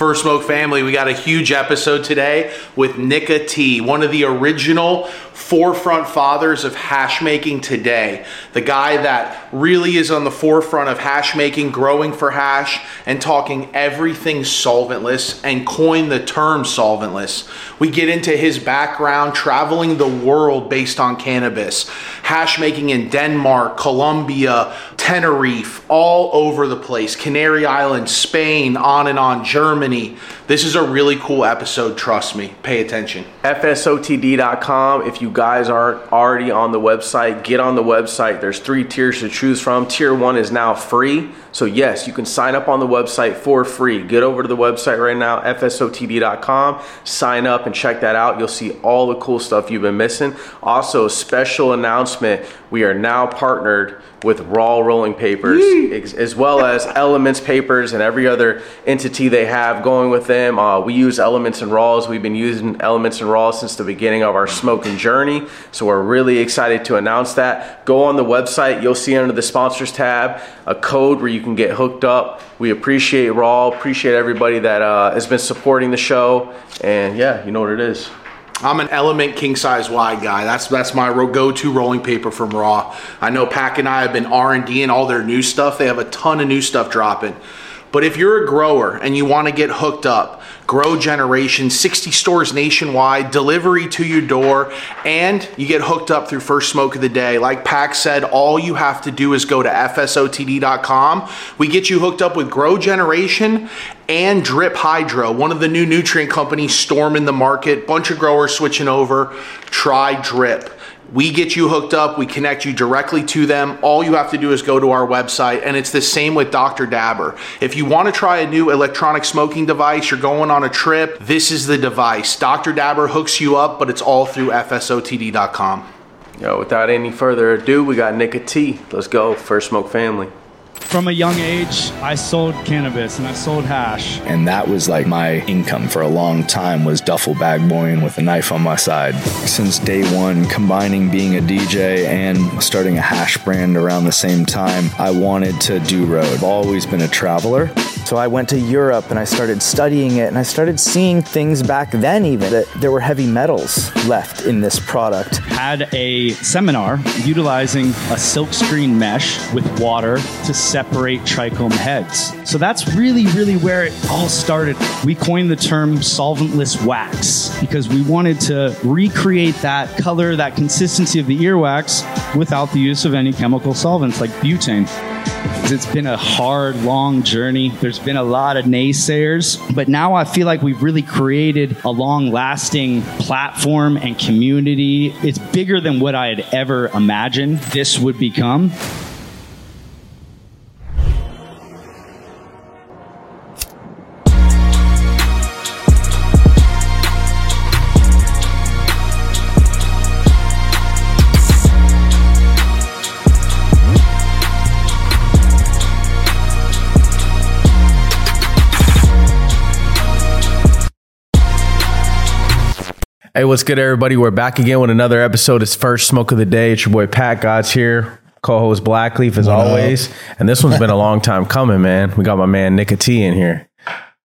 First Smoke family, we got a huge episode today with Nikka T, one of the original forefront fathers of hash making today. The guy that really is on the forefront of hash making, growing for hash, and talking everything solventless and coined the term solventless. We get into his background, traveling the world based on cannabis, hash making in Denmark, Colombia, Tenerife, all over the place, Canary Islands, Spain, on and on, Germany. This is a really cool episode, trust me. Pay attention. FSOTD.com. If you guys aren't already on the website, get on the website. There's three tiers to choose from. Tier one is now free. So, yes, you can sign up on the website for free. Get over to the website right now, FSOTD.com. Sign up and check that out. You'll see all the cool stuff you've been missing. Also, special announcement we are now partnered with Raw Rolling Papers, ex- as well as Elements Papers and every other entity they have going with them. Uh, we use Elements and Raws. We've been using Elements and Raws since the beginning of our smoking journey. So we're really excited to announce that. Go on the website. You'll see under the sponsors tab a code where you can get hooked up. We appreciate Raw. Appreciate everybody that uh, has been supporting the show. And yeah, you know what it is. I'm an Element king size wide guy. That's that's my go-to rolling paper from Raw. I know Pack and I have been R and D and all their new stuff. They have a ton of new stuff dropping. But if you're a grower and you want to get hooked up, Grow Generation, 60 stores nationwide, delivery to your door, and you get hooked up through First Smoke of the Day. Like Pack said, all you have to do is go to FSOTD.com. We get you hooked up with Grow Generation and Drip Hydro, one of the new nutrient companies storming the market. Bunch of growers switching over. Try Drip. We get you hooked up, we connect you directly to them. All you have to do is go to our website, and it's the same with Dr. Dabber. If you want to try a new electronic smoking device, you're going on a trip, this is the device. Dr. Dabber hooks you up, but it's all through FSOTD.com. Yo, without any further ado, we got Nikka T. Let's go. First Smoke Family. From a young age, I sold cannabis and I sold hash. and that was like my income for a long time was duffel bag boying with a knife on my side since day one combining being a dj and starting a hash brand around the same time i wanted to do road i've always been a traveler So I went to Europe and I started studying it and I started seeing things back then even that there were heavy metals left in this product. Had a seminar utilizing a silkscreen mesh with water to separate trichome heads. So that's really, really where it all started. We coined the term solventless wax because we wanted to recreate that color, that consistency of the earwax without the use of any chemical solvents like butane. It's been a hard, long journey. There's been a lot of naysayers, but now I feel like we've really created a long lasting platform and community. It's bigger than what I had ever imagined this would become. Hey, what's good, everybody? We're back again with another episode. It's first smoke of the day. It's your boy Pat God's here, co-host Blackleaf as always, and this one's been a long time coming, man. We got my man Nikka T in here.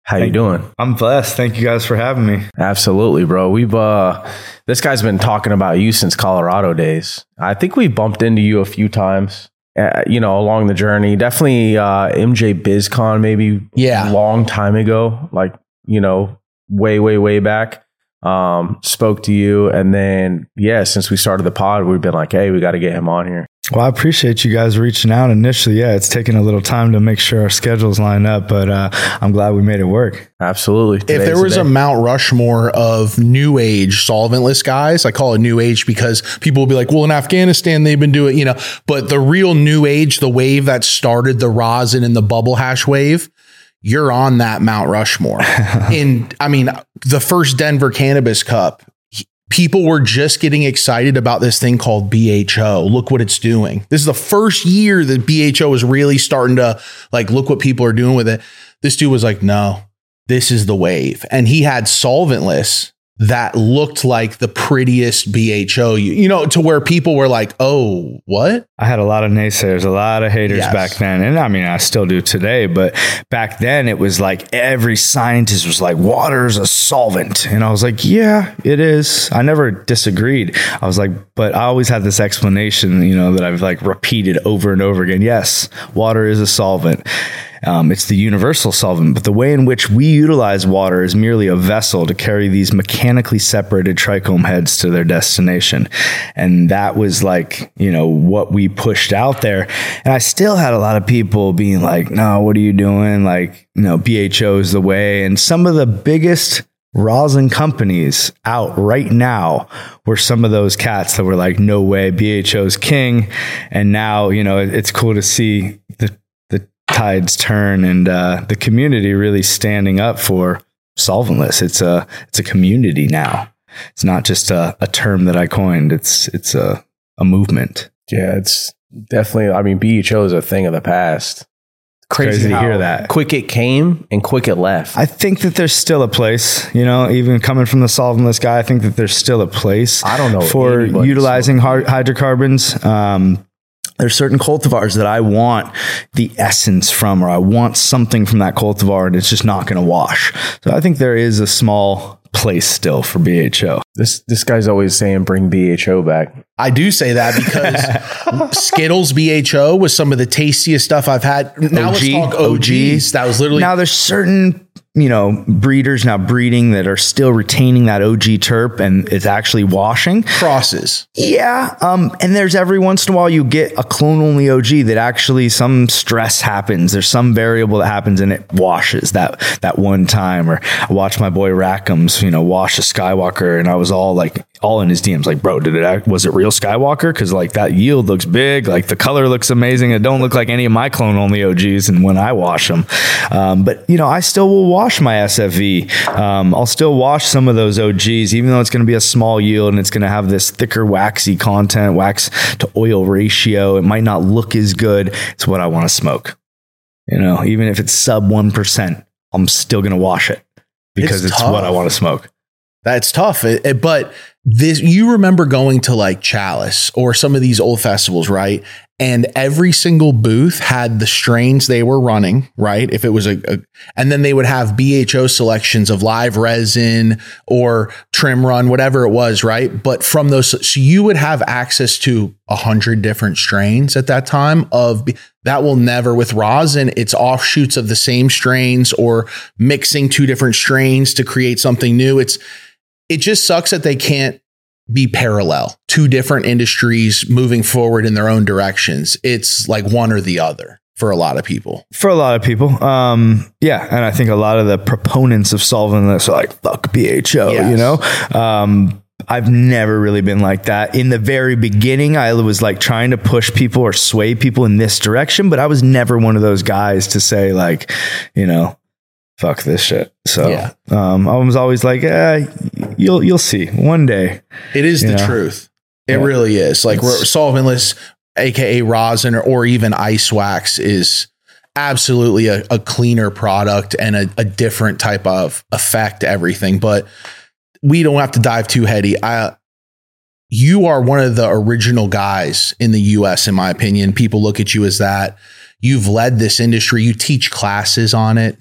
How you doing? i'm blessed thank you guys for having me Absolutely, bro. We've uh, this guy's been talking about you since Colorado days. I think we bumped into you a few times. Uh, you know, along the journey, definitely uh, MJ BizCon, maybe Yeah. long time ago, like you know, way, way, way back. Um, spoke to you, and then yeah, since we started the pod, we've been like, hey, we got to get him on here. well i appreciate you guys reaching out initially yeah it's taken a little time to make sure our schedules line up but uh, i'm glad we made it work Absolutely. if there was day. a Mount Rushmore of new age solventless guys, I call it new age because people will be like, well, in Afghanistan, they've been doing, you know, but the real new age, the wave that started the rosin and the bubble hash wave, you're on that Mount Rushmore. in, I mean, the first Denver Cannabis Cup, people were just getting excited about this thing called BHO. Look what it's doing. This is the first year that BHO is really starting to like, look what people are doing with it. This dude was like, no, this is the wave. And he had solventless that looked like the prettiest BHO, you, you know, to where people were like, oh, what? I had a lot of naysayers, a lot of haters Yes. back then. And I mean, I still do today, but back then it was like every scientist was like, water is a solvent. And I was like, yeah, it is. I never disagreed. I was like, but I always had this explanation, you know, that I've like repeated over and over again. Yes, water is a solvent. Um, it's the universal solvent, but the way in which we utilize water is merely a vessel to carry these mechanically separated trichome heads to their destination. And that was like, you know, what we pushed out there. And I still had a lot of people being like, no, what are you doing? Like, you know, BHO is the way. And some of the biggest rosin companies out right now were some of those cats that were like, no way, BHO's king. And now, you know, it's cool to see the, the tides turn and uh, the community really standing up for solventless. It's a, it's a community now. It's not just a, a term that I coined. It's, it's a, a movement. Yeah, it's definitely. I mean, BHO is a thing of the past. Crazy to hear that. Quick it came and quick it left. I think that there's still a place, you know, even coming from the solventless guy, I think that there's still a place I don't know for utilizing hy- hydrocarbons. Um, there's certain cultivars that I want the essence from, or I want something from that cultivar, and it's just not going to wash. So I think there is a small place still for BHO. this this guy's always saying bring BHO back. I do say that because Skittles BHO was some of the tastiest stuff I've had. Now OG, let's talk OG. OGs. That was literally now there's certain you know breeders now breeding that are still retaining that OG terp, and it's actually washing. crosses. Yeah, um, and there's every once in a while you get a clone only OG that actually some stress happens. There's some variable that happens and it washes that that one time. Or I watched my boy Rackham's, you know, wash a Skywalker, and I was all like, all in his DMs, like, bro, did it? act- Was it real Skywalker? Because like that yield looks big, like the color looks amazing. It don't look like any of my clone only OGs, and when I wash them, um, but you know, I still will wash my SFV. Um, I'll still wash some of those OGs, even though it's going to be a small yield and it's going to have this thicker waxy content, wax to oil ratio. It might not look as good. It's what I want to smoke. You know, even if it's sub 1%, I'm still going to wash it because It's it's, what I want to smoke. That's tough. It- it- but this, you remember going to like Chalice or some of these old festivals, right? And every single booth had the strains they were running, right? If it was a, a and then they would have BHO selections of live resin or trim run, whatever it was, right? But from those, so you would have access to a hundred different strains at that time of that will never with rosin. It's offshoots of the same strains or mixing two different strains to create something new. It's, it just sucks that they can't be parallel two different industries moving forward in their own directions it's like one or the other for a lot of people For a lot of people, um, yeah, and I think a lot of the proponents of solventless are like "fuck BHO," Yes. you know. Um, I've never really been like that. In the very beginning, I was like trying to push people or sway people in this direction, but I was never one of those guys to say like, you know, fuck this shit. So Yeah. um, I was always like, eh, you'll you'll see one day. it is the Yeah. truth it Yeah. really is like It's- solventless aka rosin or, or even ice wax is absolutely a, a cleaner product and a, a different type of effect everything but we don't have to dive too heady i you are one of the original guys in the US in my opinion people look at you as that you've led this industry you teach classes on it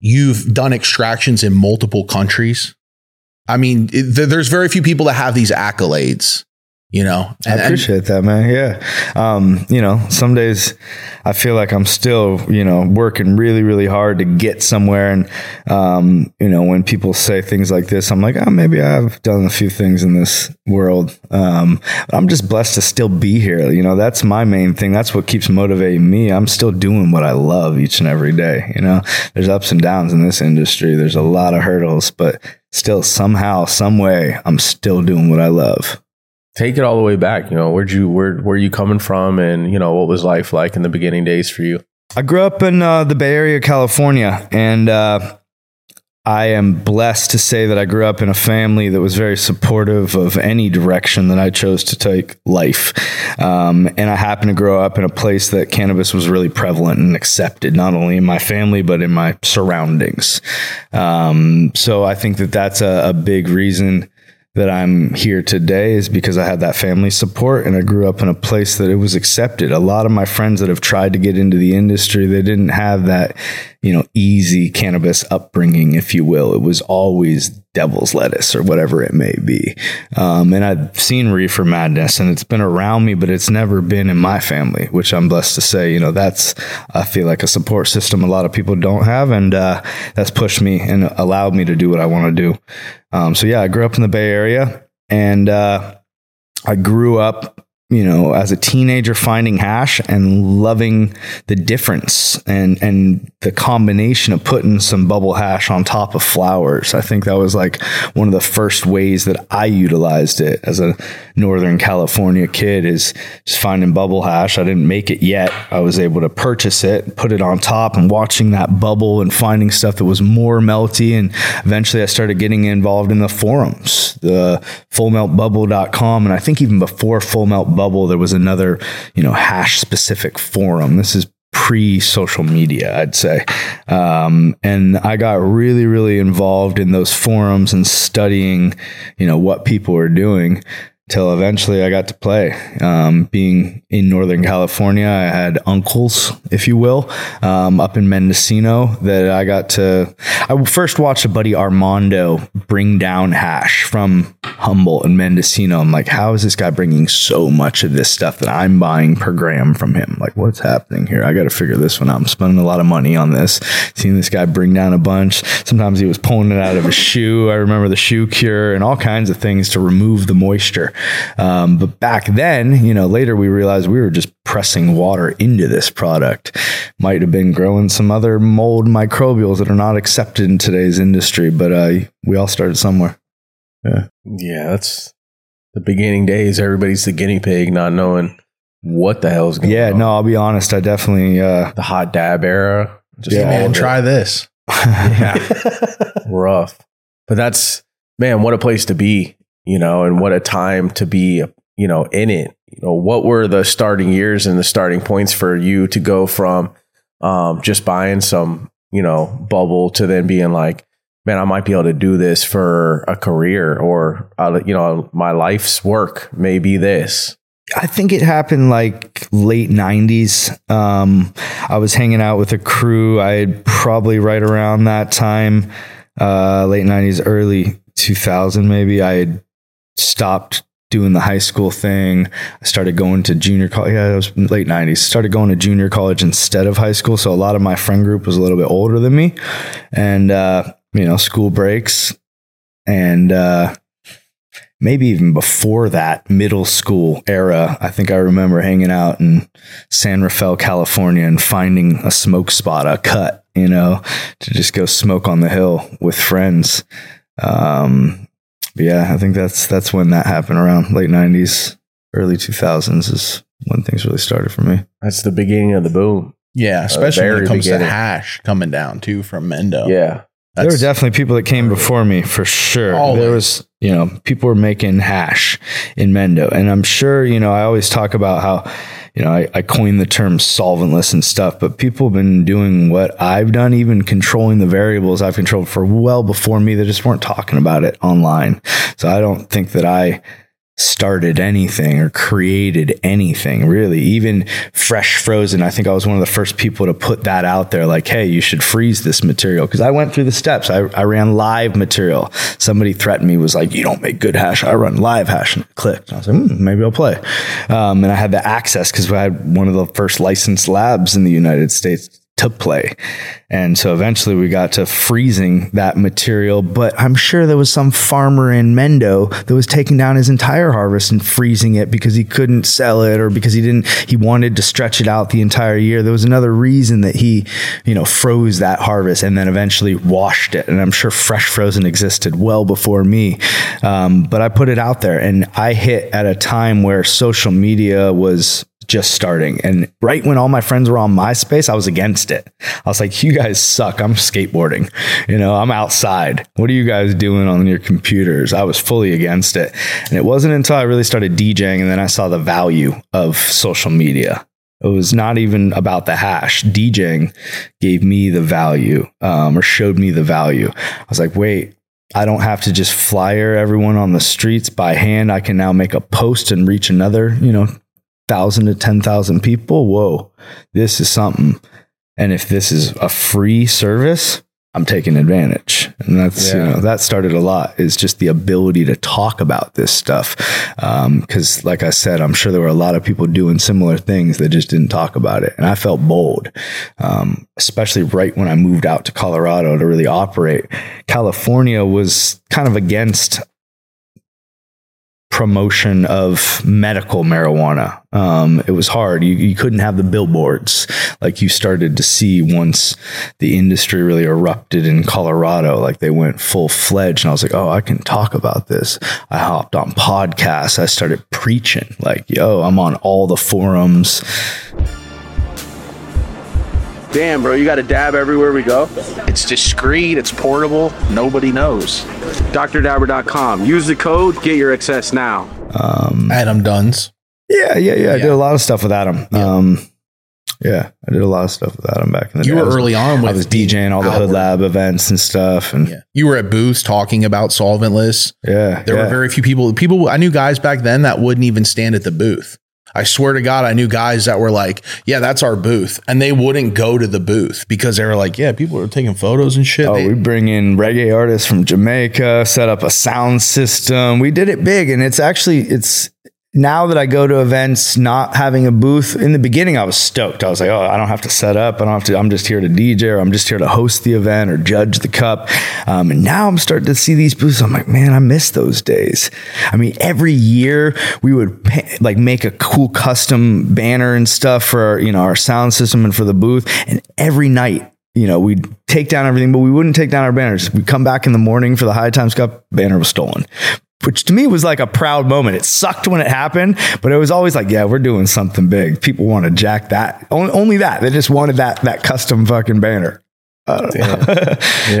you've done extractions in multiple countries? I mean it, there's very few people that have these accolades you know I appreciate that, man. Yeah. Um, you know, some days I feel like I'm still, you know, working really, really hard to get somewhere. And, um, you know, when people say things like this, I'm like, oh, maybe I've done a few things in this world. Um, but I'm just blessed to still be here. You know, that's my main thing. That's what keeps motivating me. I'm still doing what I love each and every day. You know, there's ups and downs in this industry. There's a lot of hurdles, but still somehow, some way, I'm still doing what I love. Take it all the way back. You know, where'd you where where you coming from, and you know what was life like in the beginning days for you? I grew up in uh, the Bay Area, California, and uh, I am blessed to say that I grew up in a family that was very supportive of any direction that I chose to take life. Um, and I happened to grow up in a place that cannabis was really prevalent and accepted, not only in my family, but in my surroundings. Um, so I think that that's a, a big reason that I'm here today is because I had that family support and I grew up in a place that it was accepted. A lot of my friends that have tried to get into the industry, they didn't have that, you know, easy cannabis upbringing, if you will. It was always devil's lettuce or whatever it may be. Um, and I've seen reefer madness and it's been around me, but it's never been in my family, which I'm blessed to say, you know, that's, I feel like a support system a lot of people don't have. And, uh, that's pushed me and allowed me to do what I want to do. Um, so yeah, I grew up in the Bay Area and, uh, I grew up you know, as a teenager finding hash and loving the difference and and the combination of putting some bubble hash on top of flowers. I think that was like one of the first ways that I utilized it as a Northern California kid is just finding bubble hash. I didn't make it yet. I was able to purchase it, put it on top and watching that bubble and finding stuff that was more melty and eventually I started getting involved in the forums, the fullmeltbubble.com and I think even before full melt bubble, there was another, you know, hash specific forum. This is pre social media, I'd say. Um, and I got really, really involved in those forums and studying, you know, what people were doing till eventually I got to play. Um, being in Northern California, I had uncles, if you will, um, up in Mendocino that I got to. I first watched a buddy Armando bring down hash from Humboldt and Mendocino. I'm like, how is this guy bringing so much of this stuff that I'm buying per gram from him? Like, what's happening here? I got to figure this one out. I'm spending a lot of money on this. Seeing this guy bring down a bunch. Sometimes he was pulling it out of his shoe. I remember the shoe cure and all kinds of things to remove the moisture. Um, but back then, you know, later we realized we were just pressing water into this product. Might have been growing some other mold microbials that are not accepted in today's industry, but uh, we all started somewhere. Yeah. Yeah, that's the beginning days. Everybody's the guinea pig, not knowing what the hell's going yeah, on. Yeah, no, I'll be honest. I definitely, uh, The hot dab era. Just Yeah. Man, of it. try this. rough. But that's man, what a place to be, you know, and what a time to be, you know, in it. You know, what were the starting years and the starting points for you to go from um, just buying some, you know, bubble to then being like, man, I might be able to do this for a career or, uh, you know, my life's work may be this. I think it happened like late 90s. Um, I was hanging out with a crew. I probably right around that time, uh, late 90s, early 2000, maybe. I had stopped doing the high school thing. I started going to junior college. Yeah, it was late 90s. Started going to junior college instead of high school. So a lot of my friend group was a little bit older than me. And, uh, you know, school breaks. And, uh, maybe even before that middle school era, I think I remember hanging out in San Rafael, California and finding a smoke spot, a cut, you know, to just go smoke on the hill with friends. Um, but yeah, I think that's, that's when that happened around late nineties, early two thousands is when things really started for me. That's the beginning of the boom. Yeah, especially when it comes beginning. to hash coming down too from Mendo. Yeah. There were definitely people that came before me for sure. Always. There was, you know, people were making hash in Mendo. And I'm sure, you know, I always talk about how, you know, I, I coined the term solventless and stuff, but people have been doing what I've done, even controlling the variables I've controlled for well before me. They just weren't talking about it online. So I don't think that I started anything or created anything really. Even fresh frozen i think i was one of the first people to put that out there like hey you should freeze this material. Because i went through the steps. I, I ran live material. Somebody threatened me was like you don't make good hash. I run live hash and it clicked. I was like hmm, maybe i'll play. Um, and i had the access because we had one of the first licensed labs in the united states to play. And so eventually we got to freezing that material. But I'm sure there was some farmer in Mendo that was taking down his entire harvest and freezing it because he couldn't sell it or because he didn't, he wanted to stretch it out the entire year. There was another reason that he, you know, froze that harvest and then eventually washed it. And I'm sure fresh frozen existed well before me. Um, but I put it out there and I hit at a time where social media was just starting. And right when all my friends were on MySpace, I was against it. I was like, you guys suck. I'm skateboarding. You know, I'm outside. What are you guys doing on your computers? I was fully against it. And it wasn't until I really started DJing and then I saw the value of social media. It was not even about the hash. DJing gave me the value um, or showed me the value. I was like, wait, I don't have to just flyer everyone on the streets by hand. I can now make a post and reach another, you know, thousand to 10,000 people. Whoa, this is something. And if this is a free service, I'm taking advantage. And that's, you know, that started a lot is just the ability to talk about this stuff. Um, cause like I said, I'm sure there were a lot of people doing similar things that just didn't talk about it. And I felt bold, um, especially right when I moved out to Colorado to really operate. California was kind of against promotion of medical marijuana. Um, it was hard. You, you couldn't have the billboards like you started to see once the industry really erupted in Colorado. Like they went full fledged, and I was like, oh, I can talk about this. I hopped on podcasts. I started preaching. Like, yo, I'm on all the forums. Damn, bro, you got a dab everywhere we go. It's discreet, it's portable, nobody knows. DrDabber.com. Use the code, get your access now. Adam Duns. Yeah, yeah, yeah. I did a lot of stuff with Adam. Um, yeah, I did a lot of stuff with Adam back in the You day. were early on I with was DJing all the Hood. Lab events and stuff, and yeah, Yeah. You were at booths talking about solventless. yeah, There yeah. were very few people. People I knew guys back then that wouldn't even stand at the booth. I swear to God, I knew guys that were like, "Yeah, that's our booth," and they wouldn't go to the booth because they were like, "Yeah, people are taking photos and shit." Oh, They- we bring in reggae artists from Jamaica, set up a sound system. We did it big, and it's actually it's now that I go to events, not having a booth. In the beginning, I was stoked. I was like, oh, I don't have to set up. I don't have to. I'm just here to DJ, or I'm just here to host the event or judge the cup. Um, and now I'm starting to see these booths. I'm like, man, I miss those days. I mean, every year we would pa- like make a cool custom banner and stuff for our, you know our sound system and for the booth, and every night you know, we'd take down everything, but we wouldn't take down our banners. We'd come back in the morning for the High Times Cup, banner was stolen. Which to me was like a proud moment. It sucked when it happened, but it was always like, yeah, we're doing something big. People want to jack that. Only, only that. They just wanted that that custom fucking banner.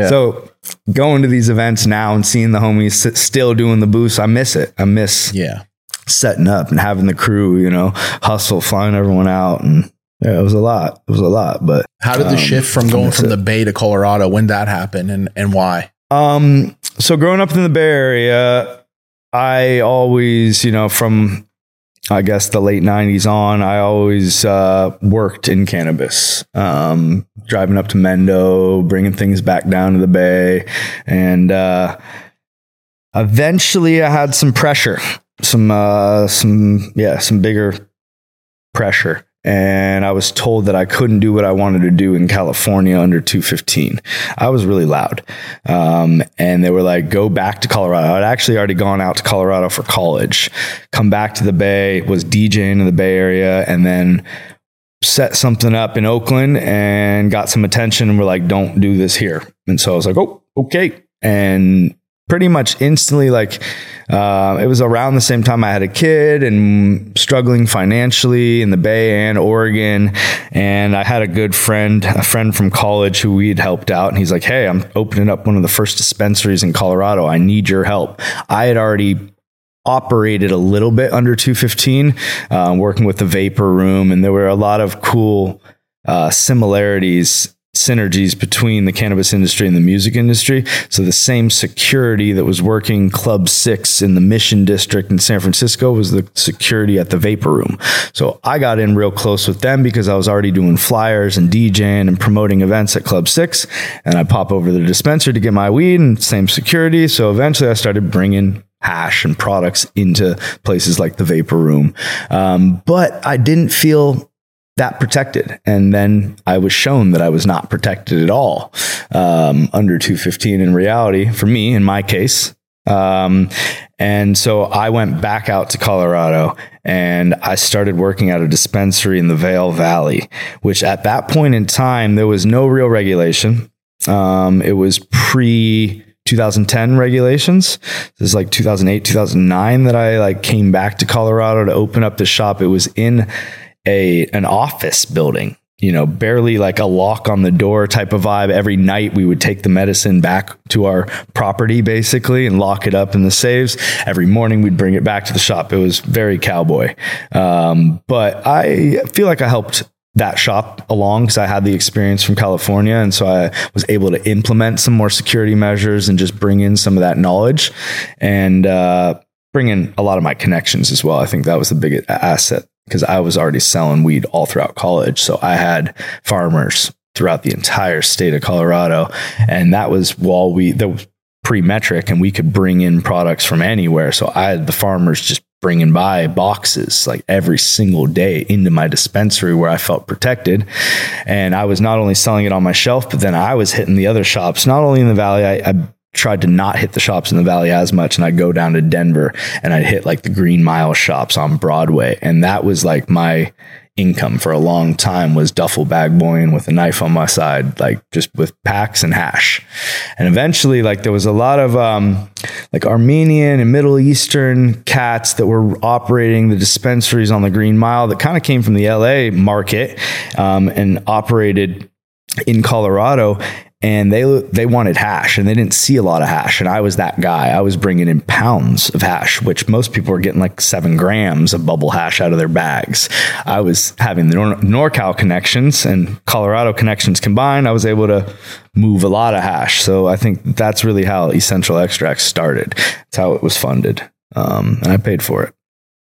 So going to these events now and seeing the homies s- still doing the booths, I miss it. I miss yeah. setting up and having the crew, you know, hustle, flying everyone out, and yeah, it was a lot. It was a lot, but How did the um, shift from going from it. the Bay to Colorado when that happened and and why? Um, so growing up in the Bay Area, I always, you know, from I guess the late '90s on, I always uh, worked in cannabis. Um, driving up to Mendo, bringing things back down to the Bay, and uh, eventually, I had some pressure, some, uh, some, yeah, some bigger pressure. And I was told that I couldn't do what I wanted to do in California under 215. I was really loud. Um, and they were like, go back to Colorado. I'd actually already gone out to Colorado for college, come back to the Bay, was DJing in the Bay Area, and then set something up in Oakland and got some attention and were like, don't do this here. And so I was like, oh, okay. And pretty much instantly, like, uh, it was around the same time I had a kid and struggling financially in the Bay and Oregon. And I had a good friend, a friend from college who we'd helped out. And he's like, Hey, I'm opening up one of the first dispensaries in Colorado. I need your help. I had already operated a little bit under 215, uh, working with the vapor room. And there were a lot of cool uh, similarities synergies between the cannabis industry and the music industry. So the same security that was working Club Six in the Mission District in San Francisco was the security at the Vapor Room. So I got in real close with them because I was already doing flyers and DJing and promoting events at Club Six. And I pop over to the dispenser to get my weed and same security. So eventually I started bringing hash and products into places like the Vapor Room. Um, but I didn't feel that protected. And then I was shown that I was not protected at all um, under 215 in reality, for me, in my case. Um, and so I went back out to Colorado and I started working at a dispensary in the Vail Valley, which at that point in time, there was no real regulation. Um, it was pre 2010 regulations. This is like 2008, 2009 that I like came back to Colorado to open up the shop. It was in a an office building you know, barely like a lock on the door type of vibe. Every night we would take the medicine back to our property basically and lock it up in the safes. Every morning we'd bring it back to the shop. It was very cowboy. Um, but I feel like I helped that shop along because I had the experience from California. And so I was able to implement some more security measures and just bring in some of that knowledge and, uh, bring in a lot of my connections as well. I think that was the big asset because I was already selling weed all throughout college. So I had farmers throughout the entire state of Colorado. And that was while we, was pre METRC and we could bring in products from anywhere. So I had the farmers just bringing by boxes like every single day into my dispensary where I felt protected. And I was not only selling it on my shelf, but then I was hitting the other shops, not only in the valley. I, I tried to not hit the shops in the valley as much and I'd go down to Denver and I'd hit like the Green Mile shops on Broadway and that was like my income for a long time was duffel bag boying with a knife on my side like just with packs and hash. And eventually like there was a lot of um like Armenian and Middle Eastern cats that were operating the dispensaries on the Green Mile that kind of came from the LA market um, and operated in Colorado and they they wanted hash and they didn't see a lot of hash. And i was that guy. I was bringing in pounds of hash which most people were getting like seven grams of bubble hash out of their bags. I was having the Nor- norcal connections and colorado connections combined. I was able to move a lot of hash. So i think that's really how essential extracts started. It's how it was funded. Um, and i paid for it.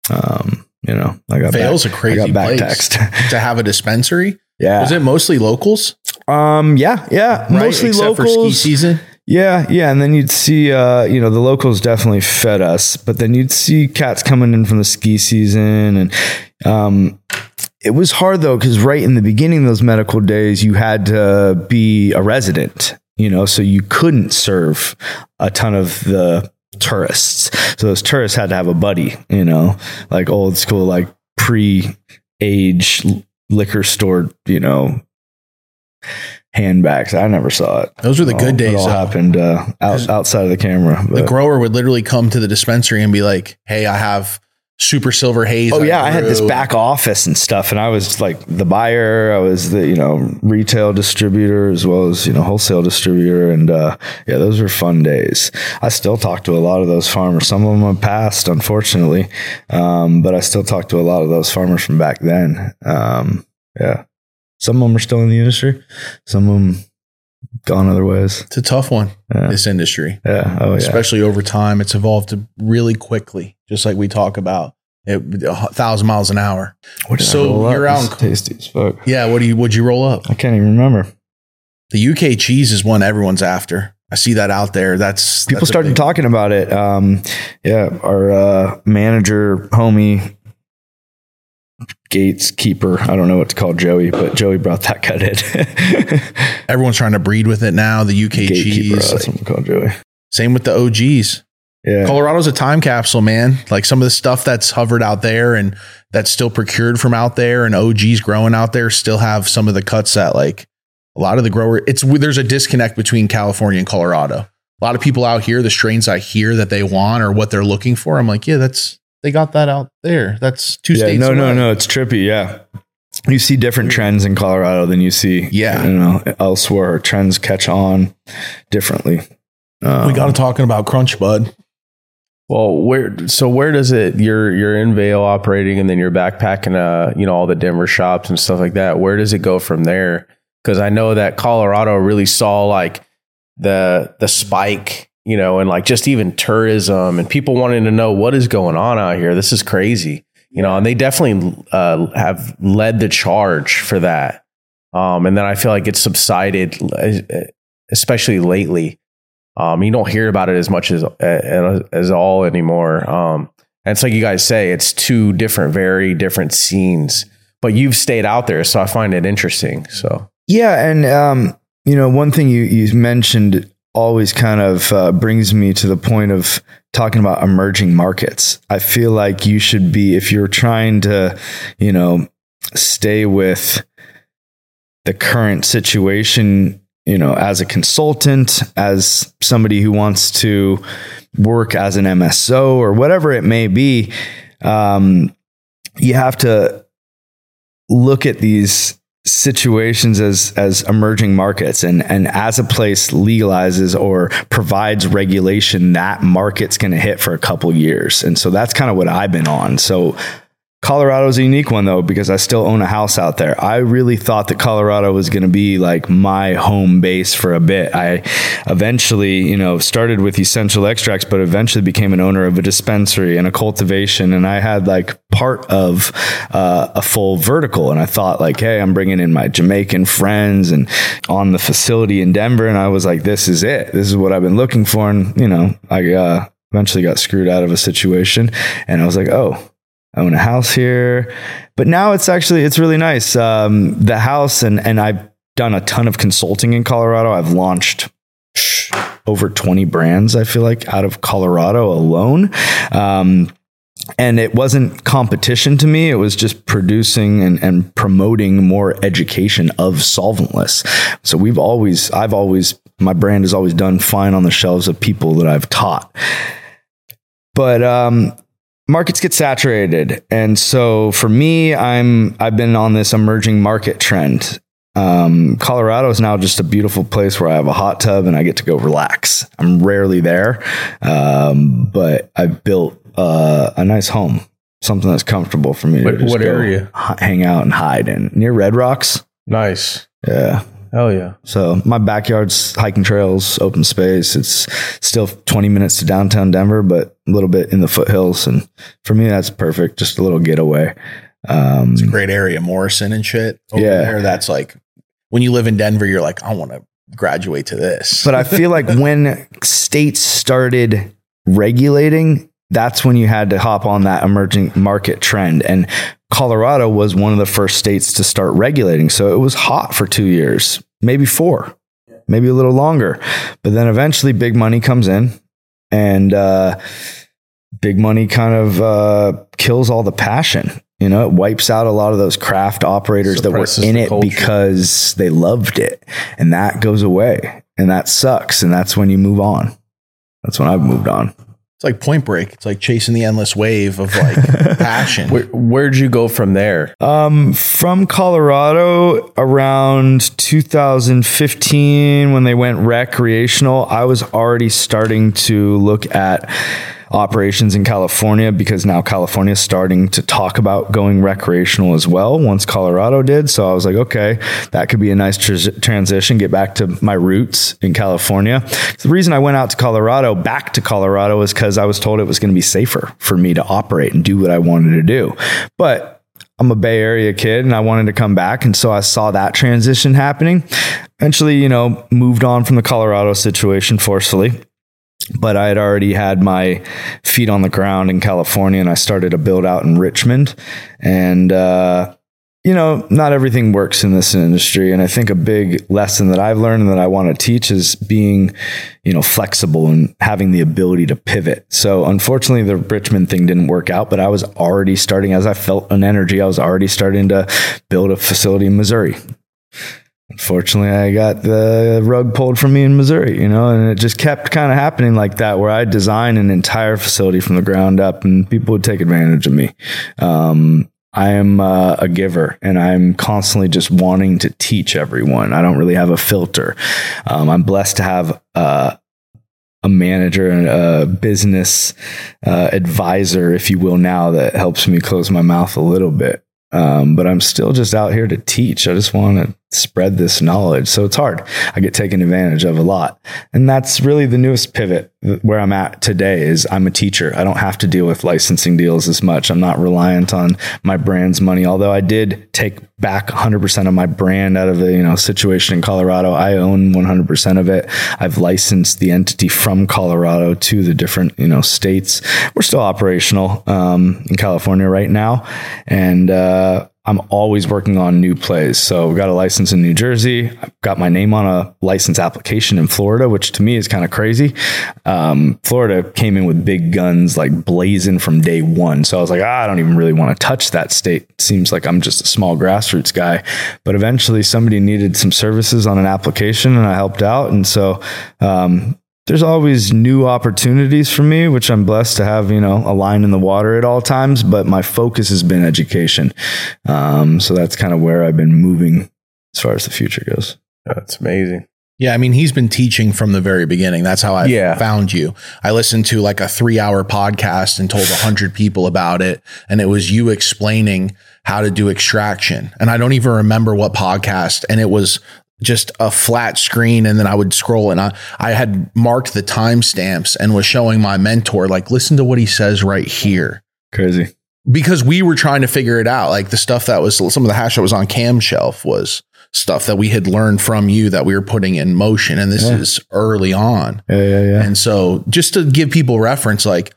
Um, you know i got Vail's back, a crazy I got back place text to have a dispensary. yeah. Was it mostly locals? Um yeah yeah Right? mostly Except for ski locals season. Yeah, yeah, and then you'd see, uh, you know, the locals definitely fed us, but then you'd see cats coming in from the ski season, and um, it was hard though because right in the beginning of those medical days, you had to be a resident, you know, so you couldn't serve a ton of the tourists. So those tourists had to have a buddy, you know, like old school, like pre-age liquor store, you know, handbags. I never saw it. Those were the good all- days, It all though. happened uh, out, outside of the camera. The grower would literally come to the dispensary and be like, "Hey, I have super silver haze." Oh yeah, I had this back office and stuff, and I was like the buyer. I was the you know retail distributor as well as you know wholesale distributor, and uh, yeah, those were fun days. I still talk to a lot of those farmers. Some of them have passed, unfortunately, um, but I still talk to a lot of those farmers from back then. Um, yeah, some of them are still in the industry. Some of them gone other ways. It's a tough one. Yeah. This industry, Yeah. Oh yeah. especially over time, it's evolved really quickly. Just like we talk about, it, a thousand miles an hour. What did so you're out in- tasty as fuck. Yeah. What do you? Would you roll up? I can't even remember. The UK cheese is one everyone's after. I see that out there. That's people that's started talking about it. Um, yeah, our uh, manager, homie, Gates keeper. I don't know what to call Joey, but Joey brought that cut in. Everyone's trying to breed with it now. The UK Gatekeeper. cheese. That's what we call Joey. Same with the OGs. Yeah. Colorado's a time capsule, man. Like some of the stuff that's hovered out there and that's still procured from out there and OGs growing out there still have some of the cuts that like a lot of the grower it's there's a disconnect between California and Colorado. A lot of people out here, the strains I hear that they want or what they're looking for, I'm like, yeah, that's they got that out there. That's two yeah. states. No, no, away. no. It's trippy. Yeah. You see different trends in Colorado than you see, Yeah. you know, elsewhere. Trends catch on differently. Um, We got to talking about Crunch Bud. Well, where so where does it you're you're in Vail operating and then you're backpacking uh you know all the Denver shops and stuff like that. Where does it go from there? Cuz I know that Colorado really saw like the the spike, you know, and like just even tourism and people wanting to know what is going on out here. This is crazy. You know, and they definitely uh have led the charge for that. Um and then I feel like it's subsided uh, especially lately. Um, you don't hear about it as much as as, as all anymore. Um, and it's like you guys say, it's two different, very different scenes. But you've stayed out there, so I find it interesting. So Yeah, and um, you know, one thing you you mentioned always kind of uh, brings me to the point of talking about emerging markets. I feel like you should be if you're trying to, you know, stay with the current situation, you know, as a consultant, as somebody who wants to work as an MSO or whatever it may be, um, you have to look at these situations as as emerging markets. And and as a place legalizes or provides regulation that market's going to hit for a couple years. And so that's kind of what I've been on. So Colorado's a unique one though because I still own a house out there. I really thought that Colorado was going to be like my home base for a bit. I eventually, you know, started with essential extracts, but eventually became an owner of a dispensary and a cultivation, and I had like part of uh, a full vertical. And I thought like, hey, I'm bringing in my Jamaican friends and on the facility in Denver, and I was like, this is it. This is what I've been looking for, and you know, I uh, eventually got screwed out of a situation, and I was like, oh I own a house here. But now it's actually it's really nice. Um, the house and and I've done a ton of consulting in Colorado. I've launched over 20 brands, I feel like, out of Colorado alone. Um, and it wasn't competition to me. It was just producing and, and promoting more education of solventless. So we've always, I've always, my brand has always done fine on the shelves of people that I've taught. But um, markets get saturated. And so for me i'm i've been on this emerging market trend. Um, colorado is now just a beautiful place where i have a hot tub and i get to go relax. I'm rarely there um, but i've built uh, a nice home something that's comfortable for me What- to just what area? h- hang out and hide in. Near red rocks. Nice. yeah Hell yeah. so my backyard's hiking trails, open space. It's still 20 minutes to downtown Denver, but a little bit in the foothills. And for me, that's perfect. Just a little getaway. Um, it's a Great area, Morrison and shit. Over Yeah. there, that's like when you live in Denver, you're like, I want to graduate to this. but I feel like when states started regulating, that's when you had to hop on that emerging market trend. And Colorado was one of the first states to start regulating. So it was hot for two years, maybe four, maybe a little longer. But then eventually big money comes in and uh, big money kind of uh, kills all the passion. You know, it wipes out a lot of those craft operators that were in it culture. because they loved it. And that goes away. And that sucks. And that's when you move on. That's when I've moved on. It's like Point Break. It's like chasing the endless wave of like passion. Where, where'd you go from there? Um, from Colorado around 2015, when they went recreational, I was already starting to look at operations in California because now California is starting to talk about going recreational as well once Colorado did. So I was like, okay, that could be a nice tr- transition, get back to my roots in California. The reason I went out to Colorado, back to Colorado, is because I was told it was going to be safer for me to operate and do what I wanted to do. But I'm a Bay Area kid and I wanted to come back. And so I saw that transition happening. Eventually, you know, moved on from the Colorado situation forcefully. But I had already had my feet on the ground in California and I started to build out in Richmond. And, uh, you know, not everything works in this industry. And I think a big lesson that I've learned and that I want to teach is being, you know, flexible and having the ability to pivot. So unfortunately, the Richmond thing didn't work out, but I was already starting, as I felt an energy, I was already starting to build a facility in Missouri. Unfortunately, I got the rug pulled from me in Missouri, you know, and it just kept kind of happening like that, where I design an entire facility from the ground up and people would take advantage of me. Um, I am uh, a giver and I'm constantly just wanting to teach everyone. I don't really have a filter. Um, I'm blessed to have uh, a manager and a business uh, advisor, if you will, now that helps me close my mouth a little bit. Um, but I'm still just out here to teach. I just want to spread this knowledge. So it's hard. I get taken advantage of a lot. And that's really the newest pivot where I'm at today is I'm a teacher. I don't have to deal with licensing deals as much. I'm not reliant on my brand's money. Although I did take back 100% of my brand out of the, you know, situation in Colorado. I own 100% of it. I've licensed the entity from Colorado to the different, you know, states. We're still operational, um, in California right now. And, uh, I'm always working on new plays. So we got a license in New Jersey. I've got my name on a license application in Florida, which to me is kind of crazy. Um, Florida came in with big guns, like blazing from day one. So I was like, ah, I don't even really want to touch that state. Seems like I'm just a small grassroots guy. But eventually somebody needed some services on an application and I helped out. And so, um, there's always new opportunities for me, which I'm blessed to have, you know, a line in the water at all times. But my focus has been education. Um, so that's kind of where I've been moving as far as the future goes. That's amazing. Yeah, I mean, he's been teaching from the very beginning. That's how I Yeah. found you. I listened to like a three hour podcast and told a hundred people about it. And it was you explaining how to do extraction. And I don't even remember what podcast. And it was just a flat screen. And then I would scroll and I, I had marked the timestamps and was showing my mentor, like, listen to what he says right here Crazy. because we were trying to figure it out. Like the stuff that was some of the hash that was on cam shelf was stuff that we had learned from you that we were putting in motion. And this Yeah. is early on. Yeah, yeah, yeah. And so just to give people reference, like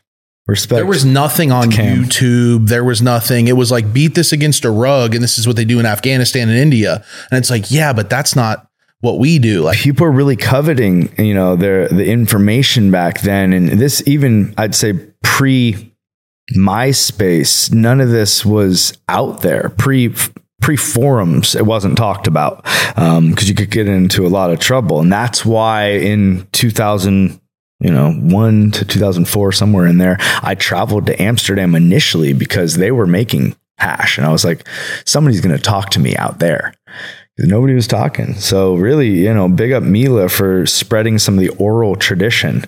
Respect. there was nothing on YouTube. There was nothing. It was like beat this against a rug. And this is what they do in Afghanistan and India. And it's like, yeah, but that's not what we do. Like people are really coveting, you know, their the information back then, and this even I'd say pre MySpace, none of this was out there. Pre pre forums, it wasn't talked about um, because you could get into a lot of trouble, and that's why in 2000 you know, one to 2004, somewhere in there, I traveled to Amsterdam initially because they were making hash. And I was like, somebody's going to talk to me out there. Nobody was talking. So, really, you know, big up Mila for spreading some of the oral tradition.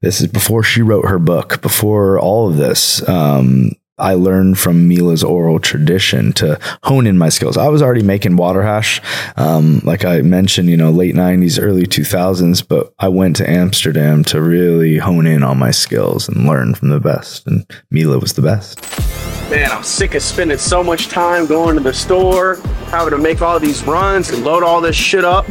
This is before she wrote her book, before all of this. Um, I learned from Mila's oral tradition to hone in my skills. I was already making water hash, um, like I mentioned, you know, late 90s, early 2000s, but I went to Amsterdam to really hone in on my skills and learn from the best. And Mila was the best. Man, I'm sick of spending so much time going to the store, having to make all these runs and load all this shit up.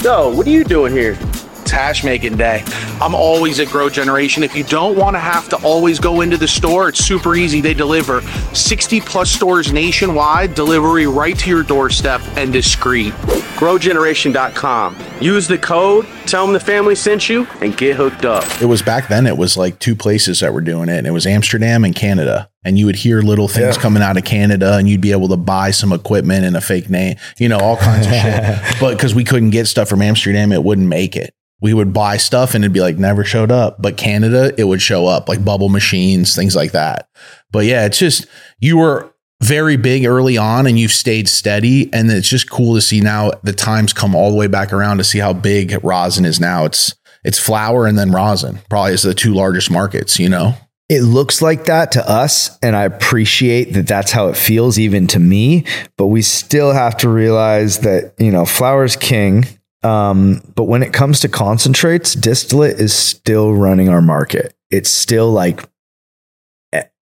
So, what are you doing here? It's hash making day. I'm always at Grow Generation. If you don't want to have to always go into the store, it's super easy. They deliver 60 plus stores nationwide, delivery right to your doorstep and discreet. GrowGeneration.com. Use the code, tell them the family sent you, and get hooked up. it was back then, it was like two places that were doing it. And it was Amsterdam and Canada. And you would hear little things coming out of Canada and you'd be able to buy some equipment and a fake name, you know, all kinds of shit. But because we couldn't get stuff from Amsterdam, it wouldn't make it. We would buy stuff and it'd be like never showed up. But Canada, it would show up like bubble machines, things like that. But yeah, it's just you were very big early on and you've stayed steady. And it's just cool to see now the times come all the way back around to see how big rosin is now. It's it's flour and then rosin, probably is the two largest markets, you know? it looks like that to us and i appreciate that that's how it feels even to me but we still have to realize that you know flour's king um, but when it comes to concentrates distillate is still running our market. It's still like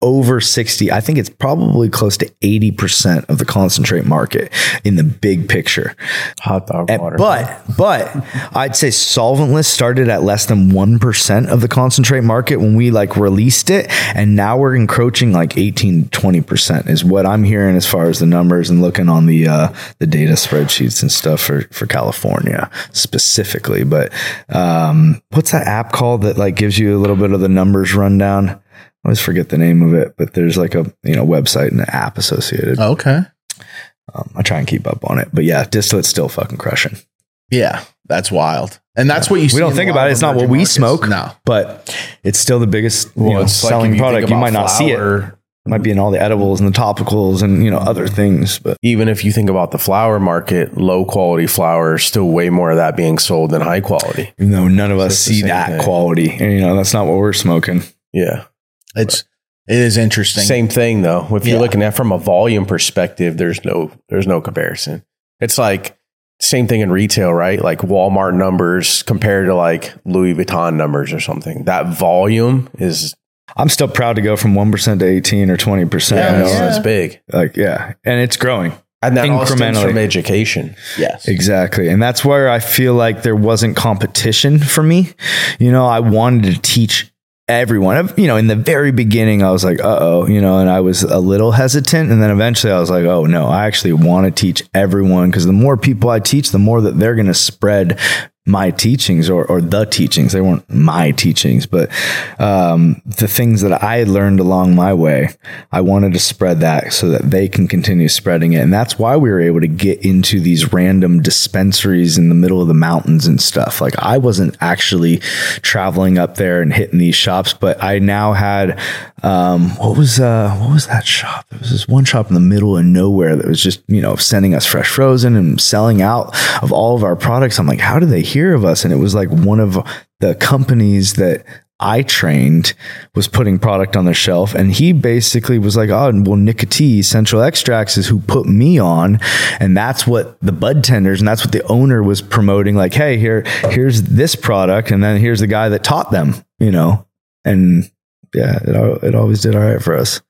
over 60 i think it's probably close to 80% of the concentrate market in the big picture Hot dog and- but but I'd say solventless started at less than one percent of the concentrate market when we like released it, and now we're encroaching like 18 20 percent is what I'm hearing as far as the numbers and looking on the uh, the data spreadsheets and stuff for for California specifically. But um, what's that app called that like gives you a little bit of the numbers rundown? I always forget the name of it, but there's like a you know website and an app associated. Okay. Um, I try and keep up on it, but yeah, distillate's still fucking crushing. Yeah. That's wild. And that's what you see. We don't think about it. It's not what emerging we markets. smoke. No. but it's still the biggest you know, it's like selling you product. You about might not see it. It might be in all the edibles and the topicals and you know other things. But Even if you think about the flower market, low quality flour, still way more of that being sold than high quality. even though none of us see that thing. quality, and you know that's not what we're smoking. Yeah. It's it is interesting. Same thing though. If you're Yeah. looking at from a volume perspective, there's no there's no comparison. It's like same thing in retail, right? Like Walmart numbers compared to like Louis Vuitton numbers or something. That volume is I'm still proud to go from one percent to eighteen or twenty percent. yeah, you know, that's big. Like yeah, and it's growing. And that all stems Incrementally. from education. Yes. Exactly. And that's where I feel like there wasn't competition for me. You know, I wanted to teach everyone. You know, in the very beginning, I was like, uh oh, you know, and I was a little hesitant. And then eventually I was like, oh no, I actually want to teach everyone because the more people I teach, the more that they're going to spread my teachings or, or the teachings. They weren't my teachings, but um, the things that I learned along my way, I wanted to spread that so that they can continue spreading it. And that's why we were able to get into these random dispensaries in the middle of the mountains and stuff. Like I wasn't actually traveling up there and hitting these shops, but I now had um, what was uh, what was that shop? There was this one shop in the middle of nowhere that was just you know sending us fresh frozen and selling out of all of our products. I'm like, how do they hear of us? And it was like one of the companies that I trained was putting product on the shelf, and he basically was like, "Oh, well, Nikka T Essential Extracts is who put me on, and that's what the bud tenders and that's what the owner was promoting. Like, hey, here, here's this product, and then here's the guy that taught them, you know, and yeah, it it always did all right for us.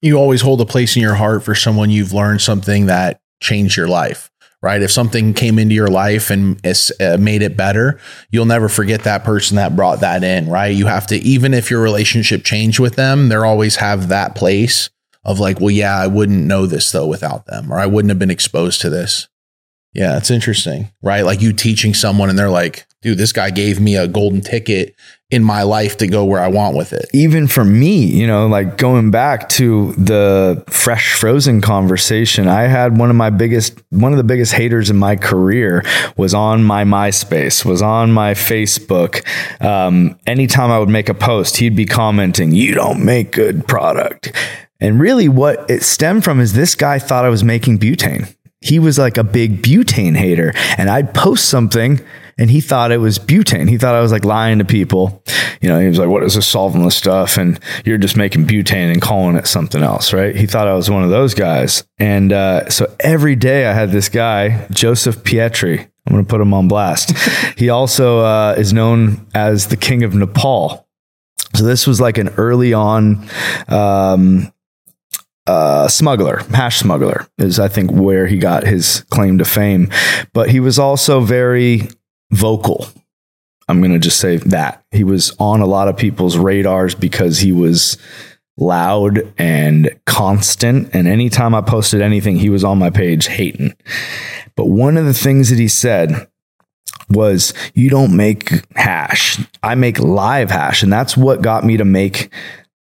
You always hold a place in your heart for someone you've learned something that changed your life right? If something came into your life and uh, made it better, you'll never forget that person that brought that in, right? You have to, even if your relationship changed with them, they always have that place of like, well, yeah, I wouldn't know this though without them, or I wouldn't have been exposed to this. Yeah, it's interesting, right? Like you teaching someone and they're like, dude, this guy gave me a golden ticket in my life to go where I want with it. Even for me, you know, like going back to the fresh frozen conversation, I had one of my biggest, one of the biggest haters in my career was on my MySpace, was on my Facebook. Um, anytime I would make a post, he'd be commenting, you don't make good product. And really what it stemmed from is this guy thought I was making butane he was like a big butane hater and I'd post something and he thought it was butane. He thought I was like lying to people. You know, he was like, what is this solventless stuff? And you're just making butane and calling it something else, right? He thought I was one of those guys. And uh, so every day I had this guy, Joseph Pietri. I'm going to put him on blast. he also uh, is known as the king of Nepal. So this was like an early on um, uh, smuggler, hash smuggler is I think where he got his claim to fame. But he was also very vocal. I'm going to just say that he was on a lot of people's radars because he was loud and constant. And anytime I posted anything, he was on my page hating. But one of the things that he said was, You don't make hash, I make live hash. And that's what got me to make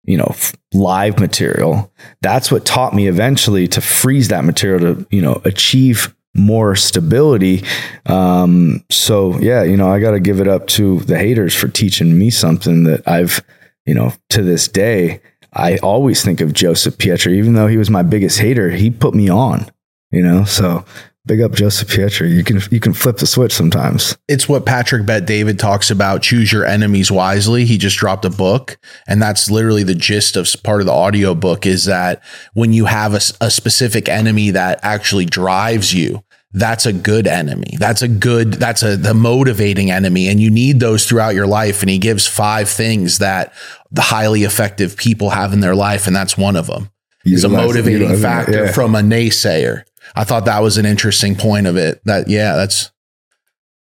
you know live material that's what taught me eventually to freeze that material to you know achieve more stability. Um, so yeah you know i got to give it up to the haters for teaching me something that i've you know to this day i always think of joseph pietri even though he was my biggest hater he put me on you know? So Big up Joseph Pietri. You can you can flip the switch sometimes. It's what Patrick Bet David talks about. Choose your enemies wisely. He just dropped a book, and that's literally the gist of part of the audio book. Is that when you have a, a specific enemy that actually drives you, that's a good enemy. That's a good, that's a the motivating enemy. And you need those throughout your life. And he gives five things that the highly effective people have in their life. And that's one of them. Is a motivating factor yeah. from a naysayer. I thought that was an interesting point of it. That yeah, that's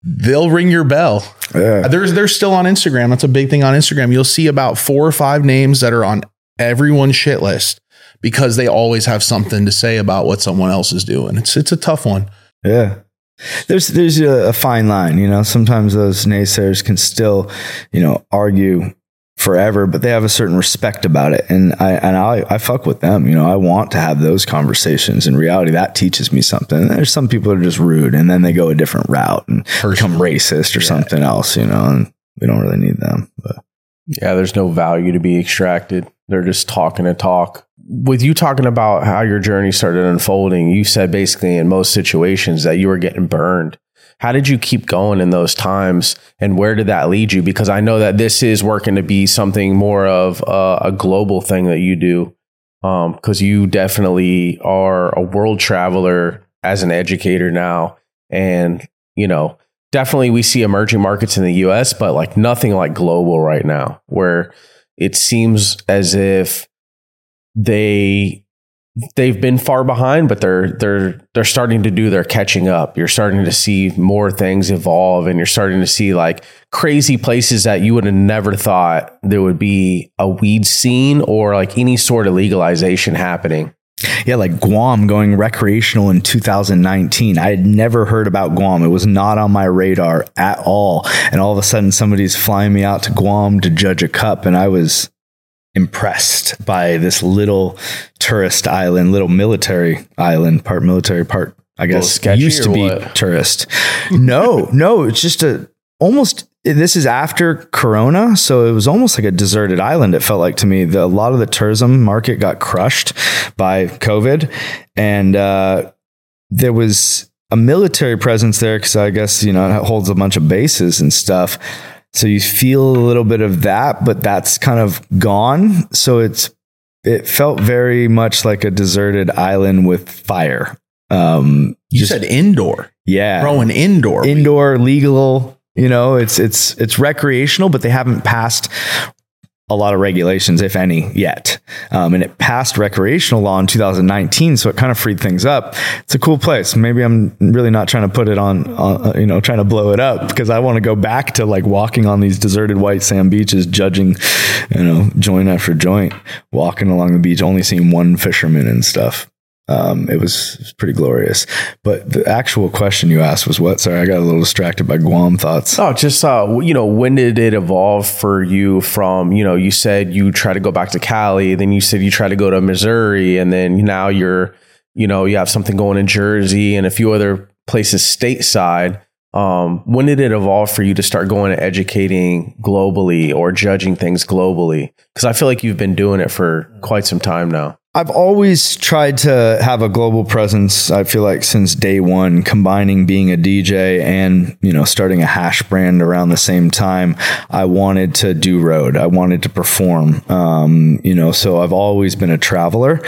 they'll ring your bell. Yeah. There's they're still on Instagram. That's a big thing on Instagram. You'll see about four or five names that are on everyone's shit list because they always have something to say about what someone else is doing. It's it's a tough one. Yeah. There's there's a, a fine line, you know. Sometimes those naysayers can still, you know, argue forever, but they have a certain respect about it. And I, and I, I fuck with them. You know, I want to have those conversations. In reality, that teaches me something. And there's some people that are just rude and then they go a different route and become racist or yeah. something else, you know, and we don't really need them. But yeah, there's no value to be extracted. They're just talking to talk. With you talking about how your journey started unfolding, you said basically in most situations that you were getting burned how did you keep going in those times and where did that lead you? Because I know that this is working to be something more of a, a global thing that you do. Because um, you definitely are a world traveler as an educator now. And, you know, definitely we see emerging markets in the US, but like nothing like global right now, where it seems as if they they've been far behind, but they're they're they're starting to do their catching up. You're starting to see more things evolve, and you're starting to see like crazy places that you would have never thought there would be a weed scene or like any sort of legalization happening. Yeah, like Guam going recreational in 2019. I had never heard about Guam. It was not on my radar at all. And all of a sudden, somebody's flying me out to Guam to judge a cup. And I was impressed by this little tourist island, little military island, part military, part, I guess, used to be what? tourist. no, no, it's just a almost this is after corona so it was almost like a deserted island it felt like to me the, a lot of the tourism market got crushed by covid and uh, there was a military presence there because i guess you know it holds a bunch of bases and stuff so you feel a little bit of that but that's kind of gone. So it's it felt very much like a deserted island with fire. Um You said indoor, yeah. Growing indoor. indoor legal you know it's it's it's recreational but they haven't passed a lot of regulations if any yet. Um, and it passed recreational law in 2019 so it kind of freed things up. It's a cool place. Maybe i'm really not trying to put it on uh, you know trying to blow it up because i want to go back to like walking on these deserted white sand beaches judging you know joint after joint walking along the beach only seeing one fisherman and stuff um, it was, pretty glorious. But the actual question you asked was what? Sorry, I got a little distracted by Guam thoughts. Oh, just uh, you know, when did it evolve for you from, you know, you said you try to go back to Cali, then you said you try to go to Missouri, and then now you're, you know, you have something going in Jersey and a few other places stateside. Um, when did it evolve for you to start going and educating globally or judging things globally? Because I feel like you've been doing it for quite some time now. I've always tried to have a global presence. I feel like since day one, combining being a DJ and you know starting a hash brand around the same time, I wanted to do road. I wanted to perform. Um, you know, so I've always been a traveler.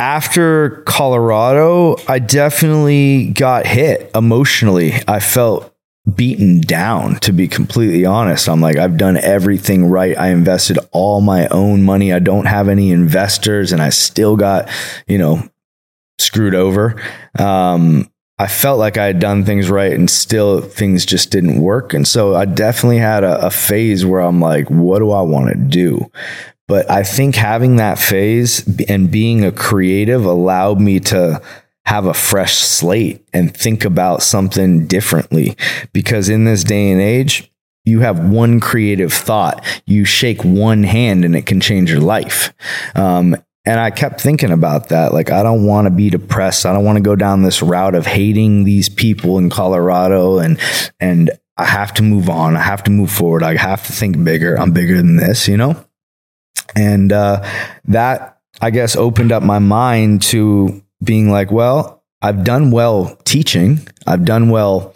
After Colorado, I definitely got hit emotionally. I felt beaten down to be completely honest. I'm like i've done everything right. I invested all my own money. I don't have any investors and i still got you know screwed over. Um i felt like i had done things right and still things just didn't work. And so i definitely had a, a phase where i'm like what do i want to do? But i think having that phase and being a creative allowed me to have a fresh slate and think about something differently. Because in this day and age, you have one creative thought, you shake one hand and it can change your life. Um, and I kept thinking about that. Like, I don't want to be depressed. I don't want to go down this route of hating these people in Colorado and, and I have to move on. I have to move forward. I have to think bigger. I'm bigger than this, you know? And, uh, that, I guess, opened up my mind to being like, well, I've done well teaching. I've done well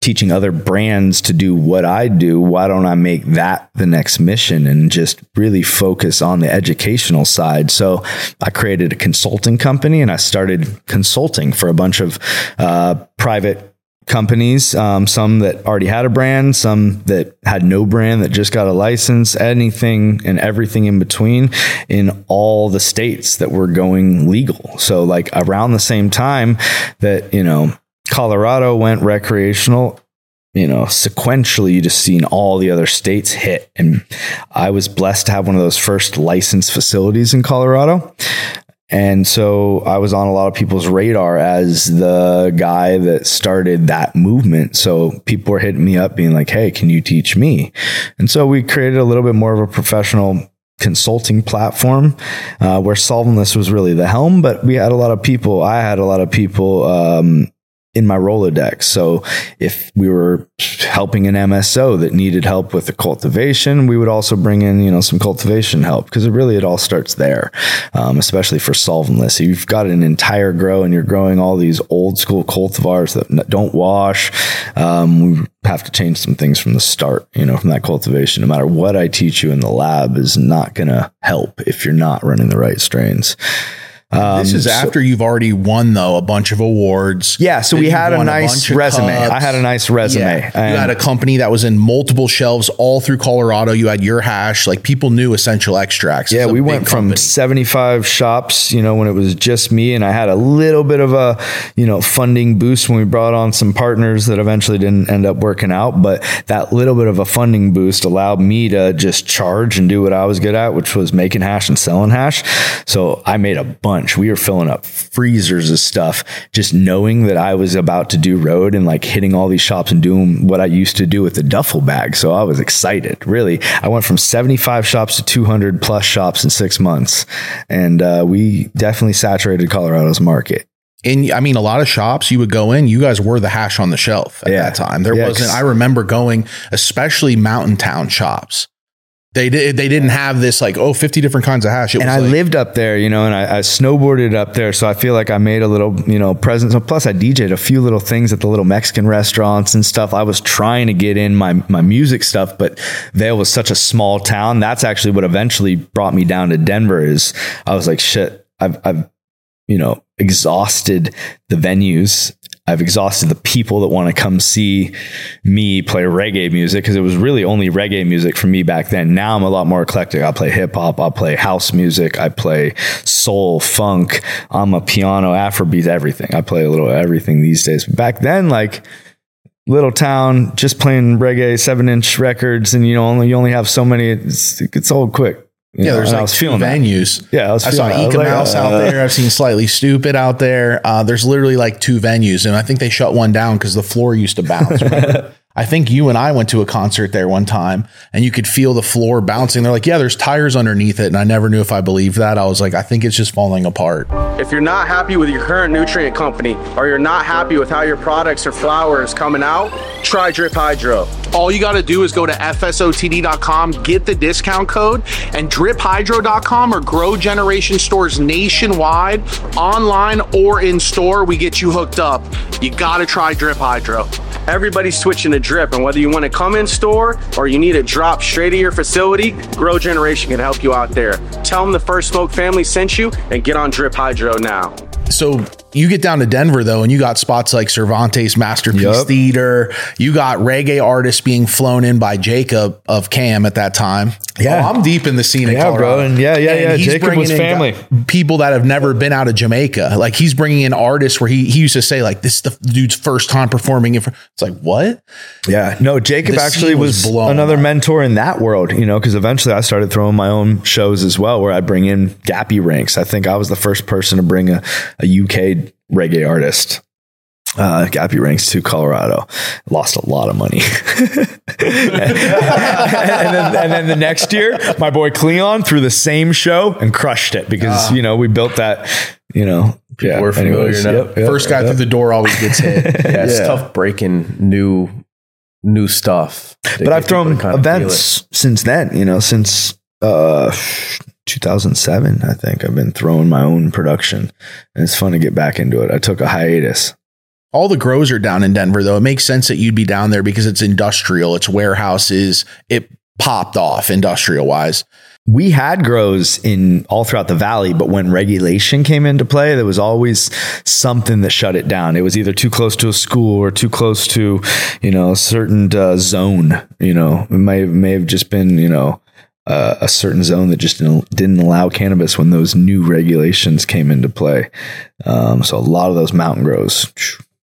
teaching other brands to do what I do. Why don't I make that the next mission and just really focus on the educational side? So I created a consulting company and I started consulting for a bunch of uh, private companies, um, some that already had a brand, some that had no brand that just got a license, anything and everything in between in all the states that were going legal. So, like around the same time that, you know, Colorado went recreational. You know, sequentially, you just seen all the other states hit. And I was blessed to have one of those first licensed facilities in Colorado. And so I was on a lot of people's radar as the guy that started that movement. So people were hitting me up being like, Hey, can you teach me? And so we created a little bit more of a professional consulting platform uh, where solventless was really the helm, but we had a lot of people. I had a lot of people, um, in my Rolodex. So if we were helping an MSO that needed help with the cultivation, we would also bring in, you know, some cultivation help because it really, it all starts there, um, especially for solventless. You've got an entire grow and you're growing all these old school cultivars that don't wash, um, we have to change some things from the start, you know, from that cultivation. No matter what I teach you in the lab is not going to help if you're not running the right strains. Um, this is so- after you've already won though a bunch of awards. Yeah, so we had a nice of resume. I had a nice resume. Yeah. You had a company that was in multiple shelves all through Colorado. You had your hash. Like people knew Essential Extracts. Yeah, we went from 75 shops, you know, when it was just me and I had a little bit of a, you know, funding boost when we brought on some partners that eventually didn't end up working out, but that little bit of a funding boost allowed me to just charge and do what I was good at, which was making hash and selling hash. So I made a bunch bunch. We were filling up freezers of stuff, just knowing that I was about to do road and like hitting all these shops and doing what I used to do with the duffel bag. So I was excited. Really, I went from 75 shops to 200 plus shops in six months, and uh, we definitely saturated Colorado's market. And I mean, a lot of shops you would go in, you guys were the hash on the shelf at Yeah. that time. There Yeah, wasn't, I remember going, especially mountain town shops. They did, they didn't have this like, oh, 50 different kinds of hash. It and I like, lived up there, you know, and I, I snowboarded up there, so I feel like I made a little, you know, presence. Plus, I DJ'd a few little things at the little Mexican restaurants and stuff. I was trying to get in my my music stuff, but Vail was such a small town. That's actually what eventually brought me down to Denver. Is I was like, shit, I've I've you know exhausted the venues. I've exhausted the people that want to come see me play reggae music because it was really only reggae music for me back then. Now I'm a lot more eclectic. I play hip hop, I play house music, I play soul, funk. I'm a piano, Afrobeat, everything. I play a little everything these days. But back then, like little town, just playing reggae, seven inch records, and you know only you only have so many. It's, it's old quick. You yeah, know, there's like I was two feeling that. venues. Yeah, I was I saw feeling it. I was Eka like, Mouse out uh, there. I've seen Slightly Stoopid out there. Uh, there's literally like two venues, and I think they shut one down because the floor used to bounce. I think you and I went to a concert there one time, and you could feel the floor bouncing. They're like, "Yeah, there's tires underneath it," and I never knew if I believed that. I was like, "I think it's just falling apart." If you're not happy with your current nutrient company or you're not happy with how your products or flour is coming out, try Drip Hydro. All you got to do is go to fsotd.com, get the discount code, and driphydro.com or Grow Generation stores nationwide, online or in store. We get you hooked up. You got to try Drip Hydro. Everybody's switching to drip, and whether you want to come in store or you need it dropped straight to your facility, Grow Generation can help you out there. Tell them the First Smoke family sent you and get on Drip Hydro now. So you get down to Denver though, and you got spots like Cervantes Masterpiece Yup. Theater. You got reggae artists being flown in by Jacob of Cam at that time. Yeah. Oh, I'm deep in the scene. Yeah, bro, and yeah, yeah, yeah, he's Jacob was family. People that have never been out of Jamaica. Like he's bringing in artists where he he used to say like this is the dude's first time performing. In fr-" It's like what? Yeah, no, Jacob The actually was was, blown another up. mentor in that world, you know, because eventually I started throwing my own shows as well, where I bring in Gappy ranks. I think I was the first person to bring a, a UK reggae artist. Uh, Gappy ranks to Colorado, lost a lot of money, and, then, and then the next year, my boy Cleon threw the same show and crushed it because you know we built that, you know, yeah. we're familiar now. yep, yep, First guy yep. through the door always gets hit. Yeah, it's Yeah. tough breaking new new stuff. but I've thrown events since then, you know, since uh 2007, I think I've been throwing my own production and it's fun to get back into it. I took a hiatus. All the grows are down in Denver though. It makes sense that you'd be down there because it's industrial, it's warehouses. It popped off industrial wise. We had grows in all throughout the valley, but when regulation came into play, there was always something that shut it down. It was either too close to a school or too close to, you know, a certain uh, zone. You know, it may may have just been, you know, uh, a certain zone that just didn't, didn't allow cannabis when those new regulations came into play. Um, so a lot of those mountain grows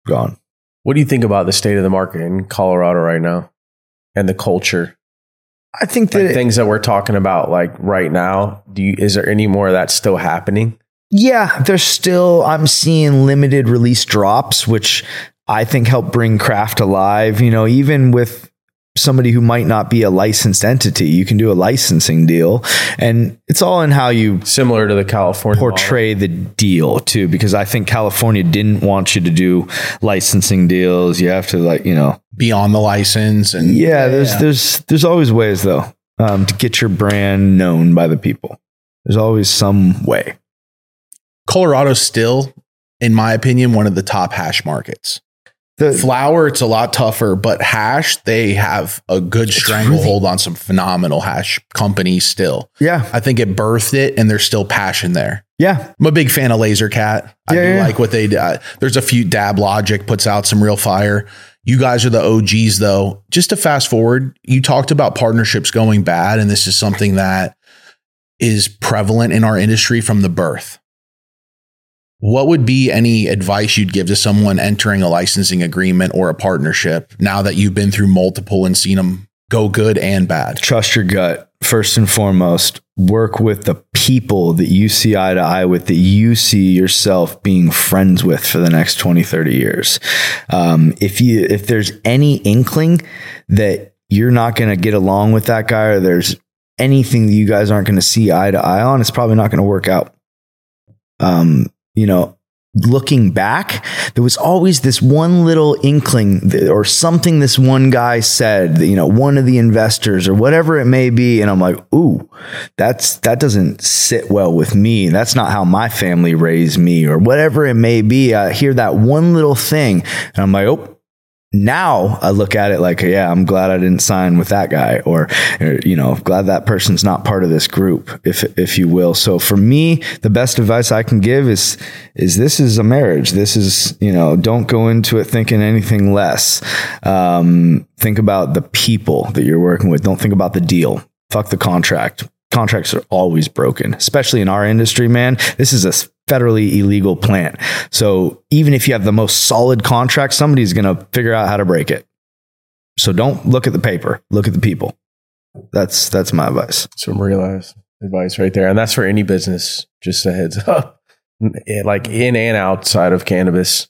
gone. What do you think about the state of the market in Colorado right now and the culture? I think that Like things that we're talking about like right now, do you is there any more of that still happening? Yeah, there's still I'm seeing limited release drops, which I think help bring craft alive. You know, even with somebody who might not be a licensed entity, you can do a licensing deal, and it's all in how you Similar to the California model. portray the deal too. Because I think California didn't want you to do licensing deals. You have to like you know, Beyond the license and yeah. There's there's there's always ways though um, to get your brand known by the people. There's always some way. Colorado's still, in my opinion, one of the top hash markets. The, Flour, it's a lot tougher, but hash, they have a good stranglehold on some phenomenal hash companies still. yeah, I think it birthed it and there's still passion there. yeah. I'm a big fan of Lazercat. I Yeah, do yeah. like what they do. Uh, There's a few Dab Logic puts out some real fire. You guys are the OGs though. Just to fast forward, you talked about partnerships going bad, and this is something that is prevalent in our industry from the birth. What would be any advice you'd give to someone entering a licensing agreement or a partnership now that you've been through multiple and seen them go good and bad? trust your gut first and foremost. Work with the people that you see eye to eye with that you see yourself being friends with for the next 20 30 years. Um, if you if there's any inkling that you're not going to get along with that guy or there's anything that you guys aren't going to see eye to eye on it's probably not going to work out. Um, you know looking back, there was always this one little inkling or something this one guy said, you know, one of the investors or whatever it may be. And I'm like, ooh, that's, that doesn't sit well with me. That's not how my family raised me or whatever it may be. I hear that one little thing and I'm like, oh, now I look at it like, yeah, I'm glad I didn't sign with that guy, or, or, you know, glad that person's not part of this group, if if you will. So for me, the best advice I can give is is this is a marriage. This is you know, don't go into it thinking anything less. Um, think about the people that you're working with. Don't think about the deal. Fuck the contract contracts are always broken, especially in our industry, man. This is a federally illegal plant. So even if you have the most solid contract, somebody's going to figure out how to break it. So don't look at the paper, look at the people. That's that's my advice. Some real advice right there. And that's for any business, just a heads up. Like in and outside of cannabis.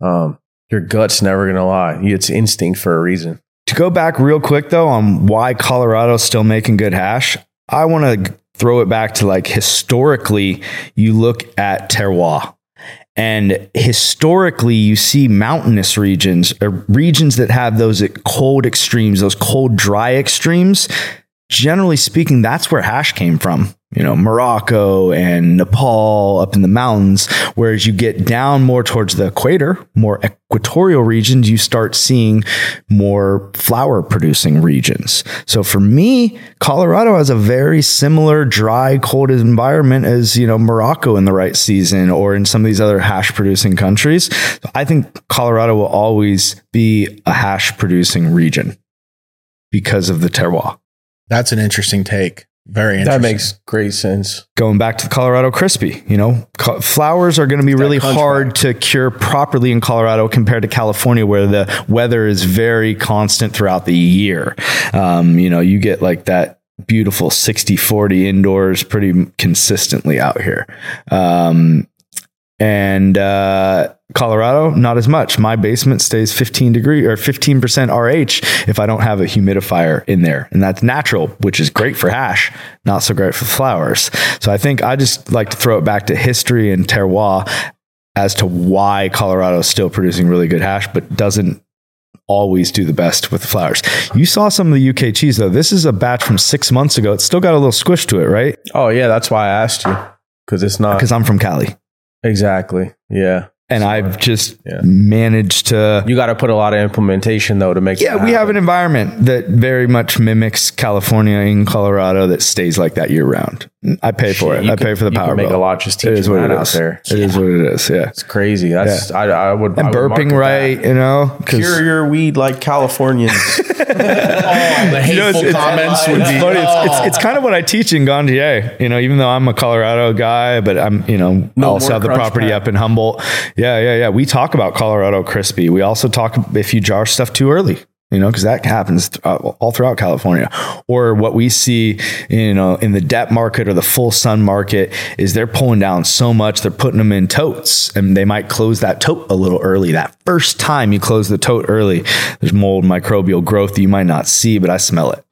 Um, your gut's never going to lie. It's instinct for a reason. To go back real quick though on why Colorado's still making good hash, I want to throw it back to like historically, you look at terroir. And historically, you see mountainous regions or regions that have those cold extremes, those cold, dry extremes. Generally speaking, that's where hash came from you know, Morocco and Nepal up in the mountains. Whereas you get down more towards the equator, more equatorial regions, you start seeing more flower producing regions. So for me, Colorado has a very similar dry, cold environment as, you know, Morocco in the right season or in some of these other hash producing countries. So I think Colorado will always be a hash producing region because of the terroir. That's an interesting take. Very interesting. That makes great sense. Going back to the Colorado crispy, you know, co- flowers are going to be really hard to cure properly in Colorado compared to California, where the weather is very constant throughout the year. Um, you know, you get like that beautiful 60 40 indoors pretty consistently out here. Um, and uh, Colorado, not as much. My basement stays 15 degree or 15% RH if I don't have a humidifier in there. And that's natural, which is great for hash, not so great for flowers. So I think I just like to throw it back to history and terroir as to why Colorado is still producing really good hash, but doesn't always do the best with the flowers. You saw some of the UK cheese though. This is a batch from six months ago. It's still got a little squish to it, right? Oh yeah, that's why I asked you because it's not because I'm from Cali. Exactly. Yeah. And I've just yeah. managed to. You got to put a lot of implementation though to make. Yeah, we have an environment that very much mimics California in Colorado that stays like that year round. I pay for it. I pay for the power. Make bill. a lot just teaching it is what it is. out there. It yeah. is what it is. Yeah, it's crazy. That's yeah. I, I would. And I burping right, that. you know, cure your weed like Californians. oh, the hateful you know, it's, comments would be. Funny. Oh. It's, it's, it's, oh. kind of what I teach in Gandier. You know, even though I'm a Colorado guy, but I'm you know no also have the property up in Humboldt. Yeah, yeah, yeah. We talk about Colorado crispy. We also talk if you jar stuff too early you know, because that happens th- uh, all throughout California. Or what we see, you know, in the dep market or the full sun market is they're pulling down so much, they're putting them in totes and they might close that tote a little early. That first time you close the tote early, there's mold microbial growth that you might not see, but I smell it.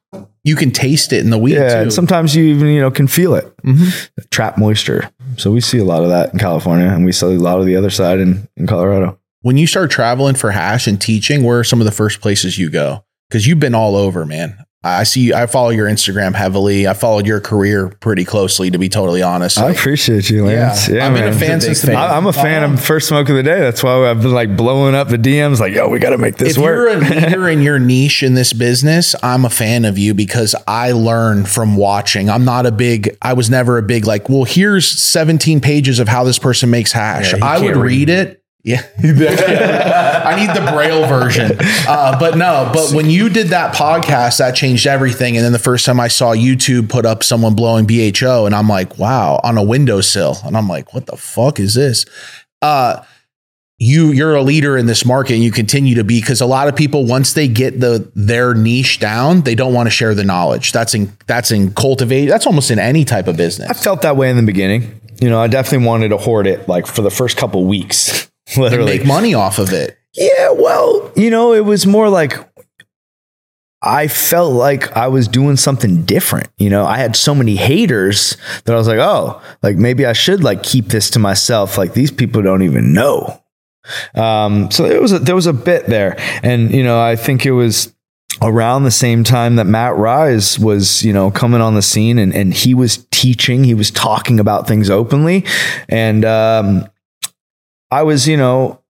You can taste it in the weed. Yeah, too. and sometimes you even you know can feel it, mm-hmm. trap moisture. So we see a lot of that in California, and we see a lot of the other side in in Colorado when you start traveling for hash and teaching, where are some of the first places you go? Because you've been all over, man. I see. I follow your Instagram heavily. I followed your career pretty closely, to be totally honest. I appreciate you, Lance. Yeah, yeah I've man. been a fan since the. I'm a fan of first smoke of the day. That's why I've been like blowing up the DMs. Like, yo, we got to make this if work. If you're a leader in your niche in this business, I'm a fan of you because I learn from watching. I'm not a big. I was never a big like. Well, here's 17 pages of how this person makes hash. Yeah, I would read, read it yeah, I need the braille version. Uh, but no, but when you did that podcast, that changed everything. And then the first time I saw YouTube put up someone blowing BHO, and I'm like, wow, on a windowsill, and I'm like, what the fuck is this? Uh, you you're a leader in this market and you continue to be because a lot of people once they get the their niche down they don't want to share the knowledge that's in that's in cultivate that's almost in any type of business I felt that way in the beginning. You know, I definitely wanted to hoard it like for the first couple weeks. Literally. make money off of it Yeah, well, you know, it was more like I felt like I was doing something different. You know, I had so many haters that I was like, oh, like maybe I should like keep this to myself. Like these people don't even know. Um, so it was a, there was a bit there, and you know, I think it was around the same time that Matt Rise was, you know, coming on the scene and, and he was teaching, he was talking about things openly. And um, I was, you know,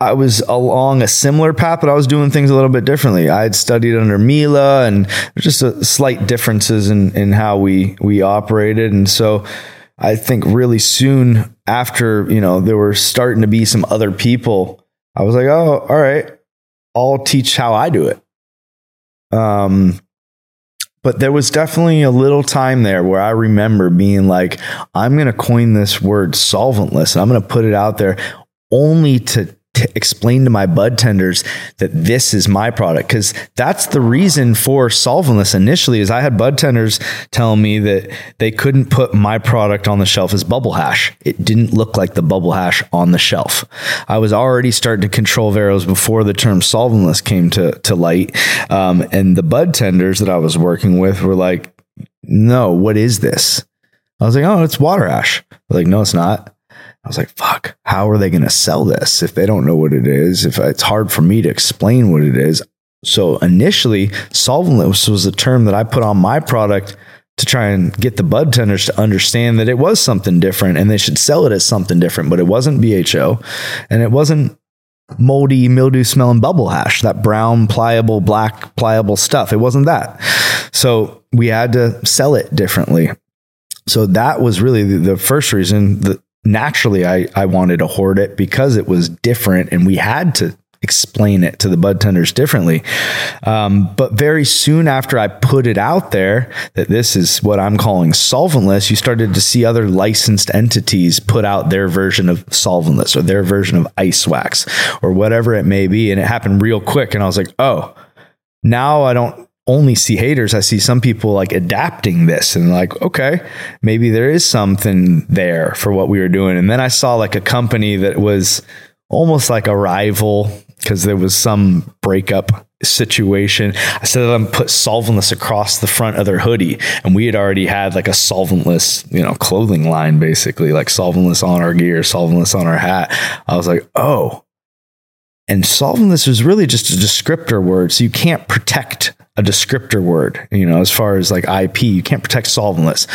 I was along a similar path, but I was doing things a little bit differently. I had studied under Mila and just a slight differences in, in how we, we operated. And so I think really soon after, you know, there were starting to be some other people, I was like, oh, all right, I'll teach how I do it. Um, but there was definitely a little time there where I remember being like, I'm going to coin this word solventless and I'm going to put it out there only to, explain to my bud tenders that this is my product. Cause that's the reason for solventless initially is I had bud tenders telling me that they couldn't put my product on the shelf as bubble hash. It didn't look like the bubble hash on the shelf. I was already starting to control Veros before the term solventless came to, to light. Um, and the bud tenders that I was working with were like, no, what is this? I was like, oh, it's water ash. They're like, no, it's not. I was like, fuck, how are they going to sell this if they don't know what it is? If it's hard for me to explain what it is. So initially, solventless was a term that I put on my product to try and get the bud tenders to understand that it was something different and they should sell it as something different, but it wasn't BHO and it wasn't moldy mildew smelling bubble hash, that brown, pliable, black, pliable stuff. It wasn't that. So we had to sell it differently. So that was really the, the first reason that naturally I, I wanted to hoard it because it was different and we had to explain it to the bud tenders differently. Um, but very soon after I put it out there that this is what I'm calling solventless, you started to see other licensed entities put out their version of solventless or their version of ice wax or whatever it may be. And it happened real quick. And I was like, oh, now I don't only see haters. I see some people like adapting this and like, okay, maybe there is something there for what we were doing. And then I saw like a company that was almost like a rival because there was some breakup situation. I said them put solventless across the front of their hoodie, and we had already had like a solventless, you know, clothing line basically, like solventless on our gear, solventless on our hat. I was like, oh. And solventless was really just a descriptor word. So you can't protect a descriptor word, you know, as far as like IP, you can't protect solventless.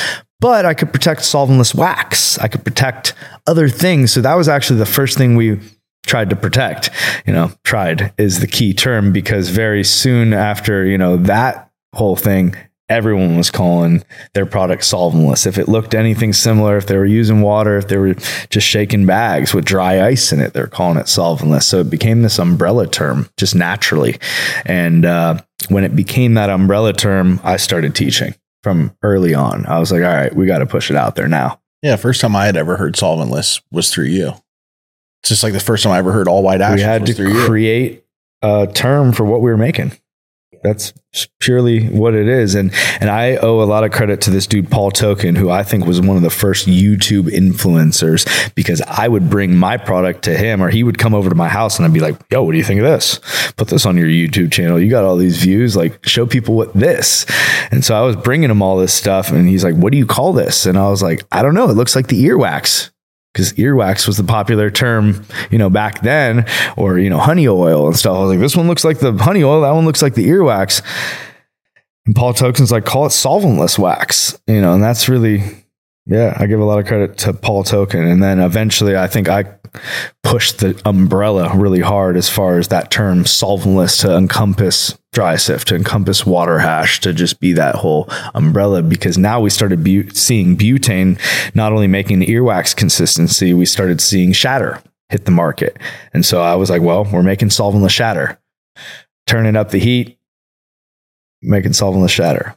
But I could protect solventless wax. I could protect other things. So that was actually the first thing we tried to protect. You know, tried is the key term because very soon after, you know, that whole thing, everyone was calling their product solventless. If it looked anything similar, if they were using water, if they were just shaking bags with dry ice in it, they're calling it solventless. So it became this umbrella term just naturally. And uh, when it became that umbrella term, I started teaching from early on. I was like, all right, we got to push it out there now. yeah first time i had ever heard solventless was through you it's just like the first time i ever heard all white ash we had to through you create a term for what we were making. That's purely what it is. And and I owe a lot of credit to this dude Paul Token, who I think was one of the first YouTube influencers because I would bring my product to him or he would come over to my house and I'd be like, yo, what do you think of this? Put this on your YouTube channel. You got all these views, like show people what this. And so I was bringing him all this stuff and he's like, what do you call this? And I was like, I don't know. It looks like the earwax because earwax was the popular term, you know, back then, or you know, honey oil and stuff. I was like, this one looks like the honey oil, that one looks like the earwax. And Paul Token's like, call it solventless wax, you know, and that's really, yeah, I give a lot of credit to Paul Token. And then eventually, I think I pushed the umbrella really hard as far as that term solventless to encompass dry sift, to encompass water hash, to just be that whole umbrella. Because now we started bu- seeing butane not only making the earwax consistency, we started seeing shatter hit the market. And so I was like, well, we're making solventless shatter, turning up the heat, making solventless shatter.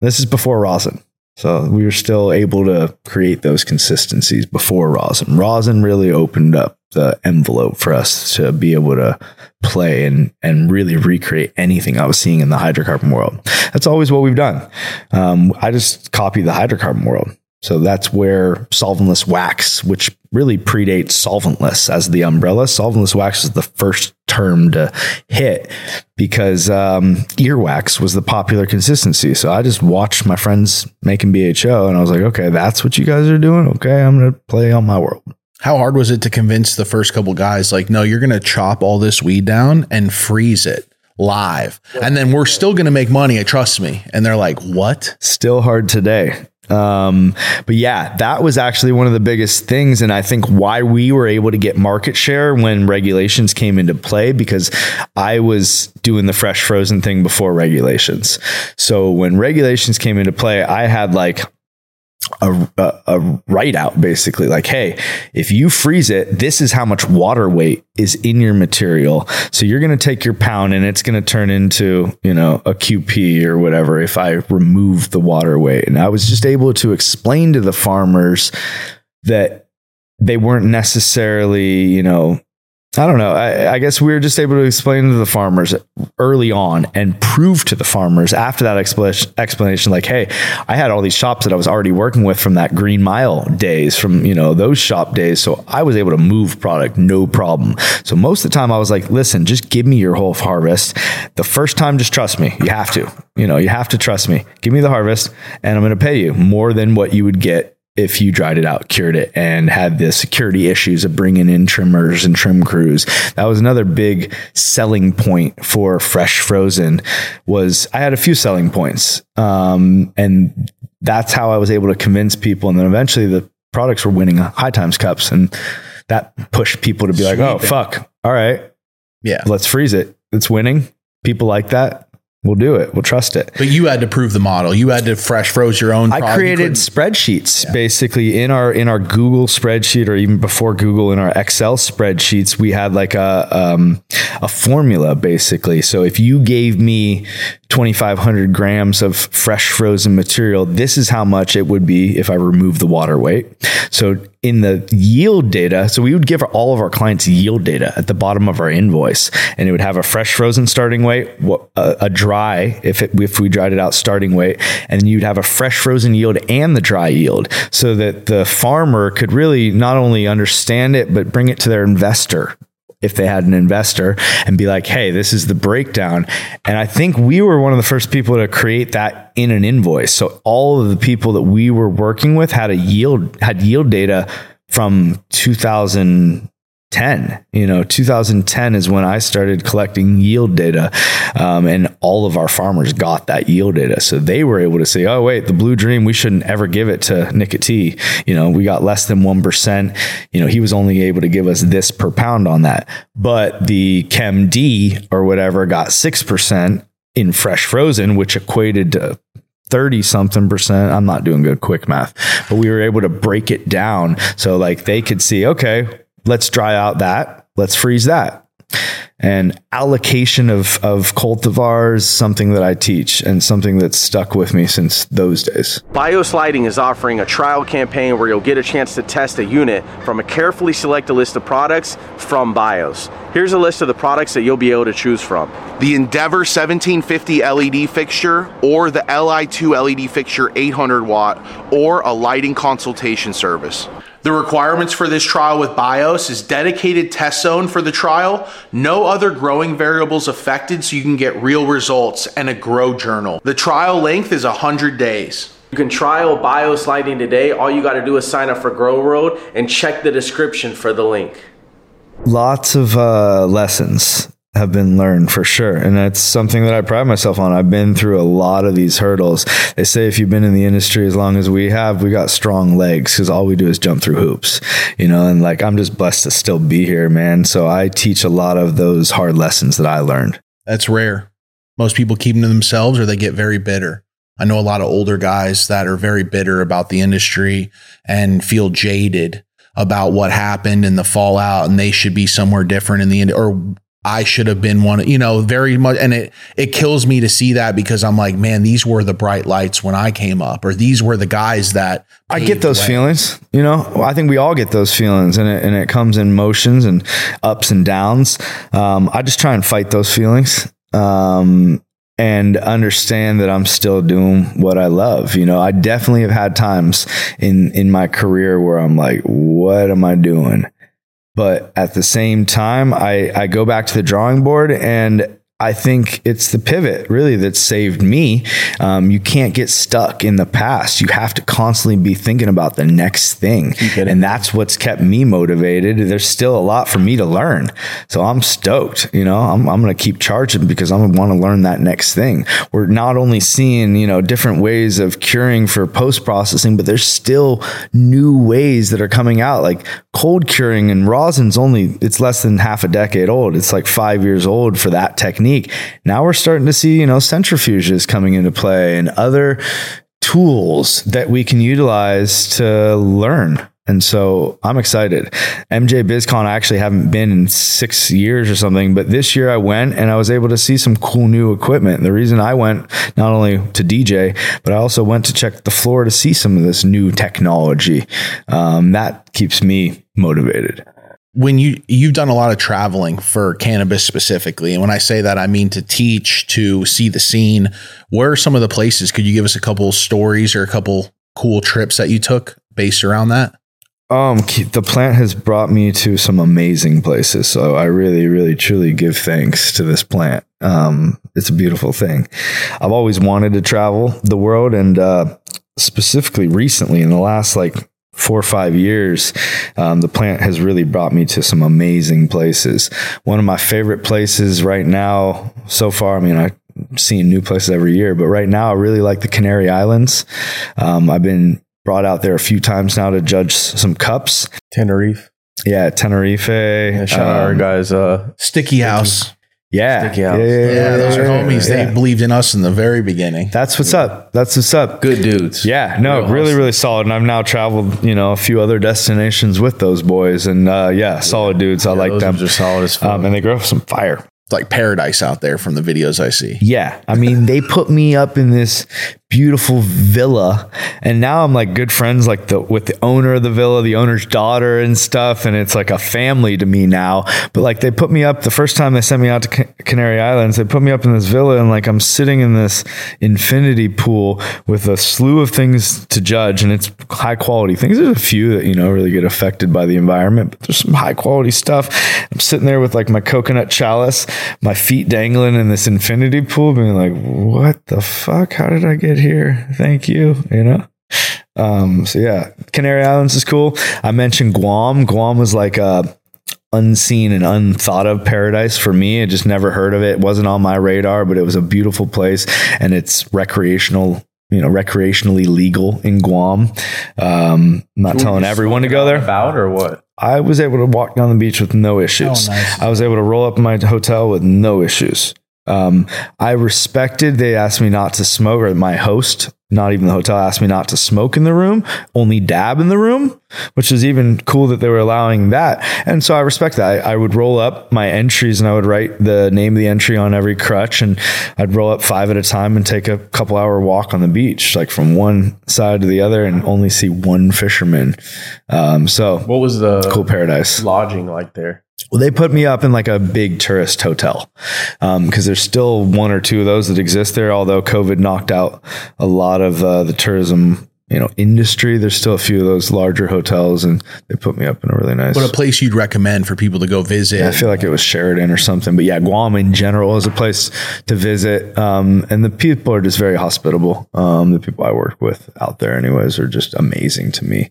This is before rosin. So we were still able to create those consistencies before rosin. Rosin really opened up the envelope for us to be able to play and and really recreate anything I was seeing in the hydrocarbon world. That's always what we've done. Um, I just copy the hydrocarbon world. So that's where solventless wax, which really predates solventless as the umbrella. Solventless wax is the first term to hit because um, earwax was the popular consistency. So I just watched my friends making BHO and I was like, okay, that's what you guys are doing. Okay, I'm going to play on my world. How hard was it to convince the first couple guys, like, no, you're going to chop all this weed down and freeze it live. And then we're still going to make money. Trust me. And they're like, what? Still hard today. Um, but yeah, that was actually one of the biggest things. And I think why we were able to get market share when regulations came into play because I was doing the fresh frozen thing before regulations. So when regulations came into play, I had like a, a, a write out basically like hey if you freeze it this is how much water weight is in your material. So you're going to take your pound and it's going to turn into you know a qp or whatever if i remove the water weight. And i was just able to explain to the farmers that they weren't necessarily you know I don't know. I, I, guess we were just able to explain to the farmers early on and prove to the farmers after that explanation, explanation, like, hey, I had all these shops that I was already working with from that Green Mile days, from you know those shop days. So I was able to move product no problem. So most of the time, I was like, listen, just give me your whole harvest. The first time, just trust me. You have to. You know, you have to trust me. Give me the harvest, and I'm going to pay you more than what you would get if you dried it out, cured it, and had the security issues of bringing in trimmers and trim crews. That was another big selling point for fresh frozen. Was I had a few selling points, um, and that's how I was able to convince people. And then eventually, the products were winning high times cups, and that pushed people to be Sweet. like, "Oh fuck, all right, yeah, let's freeze it. It's winning." People like that We'll do it. We'll trust it. But you had to prove the model. You had to fresh froze your own. I created spreadsheets yeah. basically in our in our Google spreadsheet or even before Google in our Excel spreadsheets. We had like a um, a formula basically. So if you gave me 2,500 grams of fresh frozen material, this is how much it would be if I remove the water weight. So in the yield data, so we would give all of our clients yield data at the bottom of our invoice, and it would have a fresh frozen starting weight, a, a dry if it, if we dried it out starting weight, and you'd have a fresh frozen yield and the dry yield, so that the farmer could really not only understand it but bring it to their investor if they had an investor and be like, hey, this is the breakdown. And I think we were one of the first people to create that in an invoice. So all of the people that we were working with had a yield, had yield data from 2000 10 you know 2010 is when i started collecting yield data um, and all of our farmers got that yield data so they were able to say oh wait the blue dream we shouldn't ever give it to Nikka T you know we got less than 1% you know he was only able to give us this per pound on that but the chem d or whatever got 6% in fresh frozen which equated to 30 something percent. I'm not doing good quick math, but we were able to break it down. So like they could see, okay, let's dry out that. Let's freeze that. And allocation of, of cultivars, something that I teach and something that's stuck with me since those days. Bios Lighting is offering a trial campaign where you'll get a chance to test a unit from a carefully selected list of products from Bios. Here's a list of the products that you'll be able to choose from. The Endeavor 1750 LED fixture or the Li2 LED fixture 800 watt or a lighting consultation service. The requirements for this trial with BIOS is dedicated test zone for the trial, no other growing variables affected so you can get real results, and a grow journal. The trial length is 100 days. You can trial BIOS lighting today. All you got to do is sign up for Grow Road and check the description for the link. Lots of uh, lessons have been learned for sure. And that's something that I pride myself on. I've been through a lot of these hurdles. They say if you've been in the industry as long as we have, we got strong legs because all we do is jump through hoops, you know, and like I'm just blessed to still be here, man. So I teach a lot of those hard lessons that I learned. That's rare. Most people keep them to themselves or they get very bitter. I know a lot of older guys that are very bitter about the industry and feel jaded about what happened and the fallout and they should be somewhere different in the end or I should have been one, you know, very much. And it, it kills me to see that because I'm like, man, these were the bright lights when I came up, or these were the guys that I get those way. feelings, you know. I think we all get those feelings, and it, and it comes in motions and ups and downs. Um, I just try and fight those feelings, um, and understand that I'm still doing what I love. You know, I definitely have had times in in my career where I'm like, what am I doing? But at the same time, I I go back to the drawing board and. I think it's the pivot really that saved me. Um, you can't get stuck in the past. You have to constantly be thinking about the next thing. And that's what's kept me motivated. There's still a lot for me to learn. So I'm stoked. You know, I'm, I'm going to keep charging because I'm going to want to learn that next thing. We're not only seeing, you know, different ways of curing for post processing, but there's still new ways that are coming out. Like cold curing and rosin's only, it's less than half a decade old. It's like five years old for that technique. Now we're starting to see, you know, centrifuges coming into play and other tools that we can utilize to learn. And so I'm excited. MJ BizCon, I actually haven't been in six years or something, but this year I went and I was able to see some cool new equipment. The reason I went not only to DJ, but I also went to check the floor to see some of this new technology. Um, that keeps me motivated. When you you've done a lot of traveling for cannabis specifically and when i say that i mean to teach to see the scene where are some of the places could you give us a couple stories or a couple cool trips that you took based around that Um, the plant has brought me to some amazing places. So I really, really, truly give thanks to this plant. Um, it's a beautiful thing. I've always wanted to travel the world and, uh, specifically recently in the last like four or five years, um, the plant has really brought me to some amazing places. One of my favorite places right now so far, I mean, I, Seeing new places every year, but right now I really like the Canary Islands. Um, I've been brought out there a few times now to judge some cups. Tenerife. Yeah, Tenerife. Yeah, shout out our um, guys. Uh, sticky house Yeah, Sticky yeah, yeah, yeah, yeah those are homies yeah. they believed in us in the very beginning That's what's up. That's what's up. good dudes. Yeah, no, Real really, hustle. really solid. And I've now traveled, you know, a few other destinations with those boys, and uh, yeah, solid dudes. I like those them. are just solid as fuck. Um, and they grow some fire. it's like paradise out there from the videos i see Yeah. I mean, they put me up in this beautiful villa and now I'm like good friends like the with the owner of the villa, the owner's daughter and stuff and it's like a family to me now. But like they put me up the first time they sent me out to Ca- Canary Islands, they put me up in this villa and like I'm sitting in this infinity pool with a slew of things to judge and it's high quality things. There's a few that, you know, really get affected by the environment, but there's some high quality stuff. I'm sitting there with like my coconut chalice, my feet dangling in this infinity pool, being like, what the fuck? How did I get here? Thank you. You know? Um, so yeah, Canary Islands is cool. I mentioned Guam. Guam was like a unseen and unthought of paradise for me. I just never heard of it. It wasn't on my radar, but it was a beautiful place and it's recreational, you know, recreationally legal in Guam. Um, I'm not telling everyone to go there. About or what? I was able to walk down the beach with no issues. Oh, nice. I was able to roll up in my hotel with no issues. Um, I respected, they asked me not to smoke, or my host, not even the hotel, asked me not to smoke in the room, only dab in the room, which is even cool that they were allowing that. And so I respect that. I, I would roll up my entries and I would write the name of the entry on every crutch and I'd roll up five at a time and take a couple hour walk on the beach, like from one side to the other and only see one fisherman. Um, so What was the cool paradise. lodging like there? Well, they put me up in like a big tourist hotel because there's still one or two of those that exist there. Although COVID knocked out a lot of uh, the tourism, you know, industry, there's still a few of those larger hotels, and they put me up in a really nice. what a place you'd recommend for people to go visit Yeah, I feel like it was Sheraton or something, but yeah, Guam in general is a place to visit, um, and the people are just very hospitable. Um, the people I work with out there, anyways, are just amazing to me.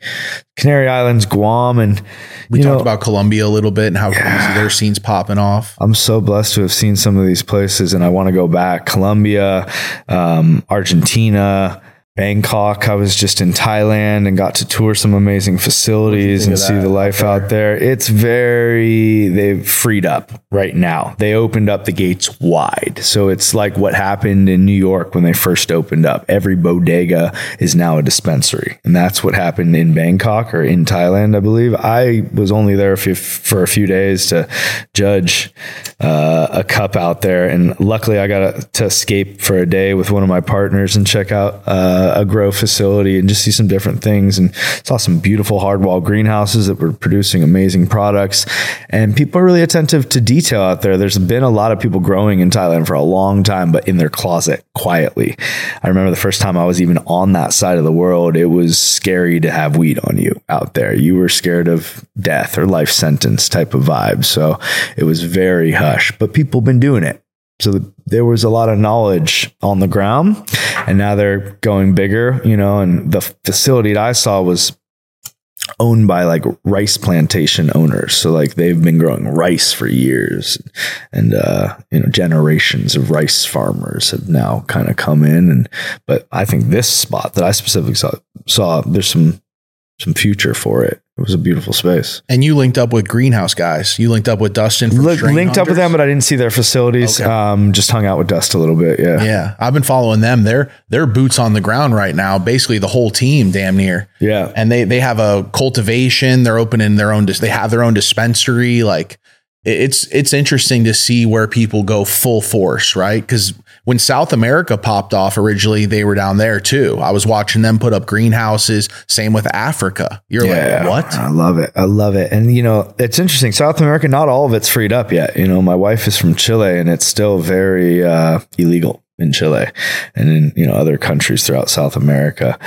Canary Islands, Guam, and we talked know, about colombia a little bit and how crazy their scenes popping off I'm so blessed to have seen some of these places and I want to go back. Colombia, um, Argentina, Bangkok. I was just in Thailand and got to tour some amazing facilities and see the life out there. It's very, they've freed up right now. They opened up the gates wide. So it's like what happened in New York when they first opened up. Every bodega is now a dispensary. And that's what happened in Bangkok or in Thailand, I believe. I was only there for, for a few days to judge uh, a cup out there. And luckily, I got to escape for a day with one of my partners and check out uh, a grow facility and just see some different things. And saw some beautiful hard wall greenhouses that were producing amazing products. And people are really attentive to detail out there. There's been a lot of people growing in Thailand for a long time, but in their closet quietly. I remember the first time I was even on that side of the world, it was scary to have weed on you out there. You were scared of death or life sentence type of vibe. So it was very hush, but people been doing it. So there was a lot of knowledge on the ground and now they're going bigger, you know, and the facility that I saw was owned by like rice plantation owners. So like they've been growing rice for years and uh you know generations of rice farmers have now kind of come in and but I think this spot that I specifically saw saw there's some some future for it. It was a beautiful space. And you linked up with Greenhouse guys. You linked up with Dustin. From Li- Strain linked up with them, but I didn't see their facilities. Okay. Um, just hung out with Dust a little bit. Yeah. Yeah, I've been following them. They're they're boots on the ground right now. Basically, the whole team, damn near. Yeah. and they they have a cultivation. They're opening their own. dis- They have their own dispensary. Like it- it's it's interesting to see where people go full force, right? Because when South America popped off originally, they were down there too. I was watching them put up greenhouses. Same with Africa. You're like, what? I love it. I love it. And you know, it's interesting. South America, not all of it's freed up yet. You know, my wife is from Chile and it's still very uh, illegal in Chile and in, you know, other countries throughout South America.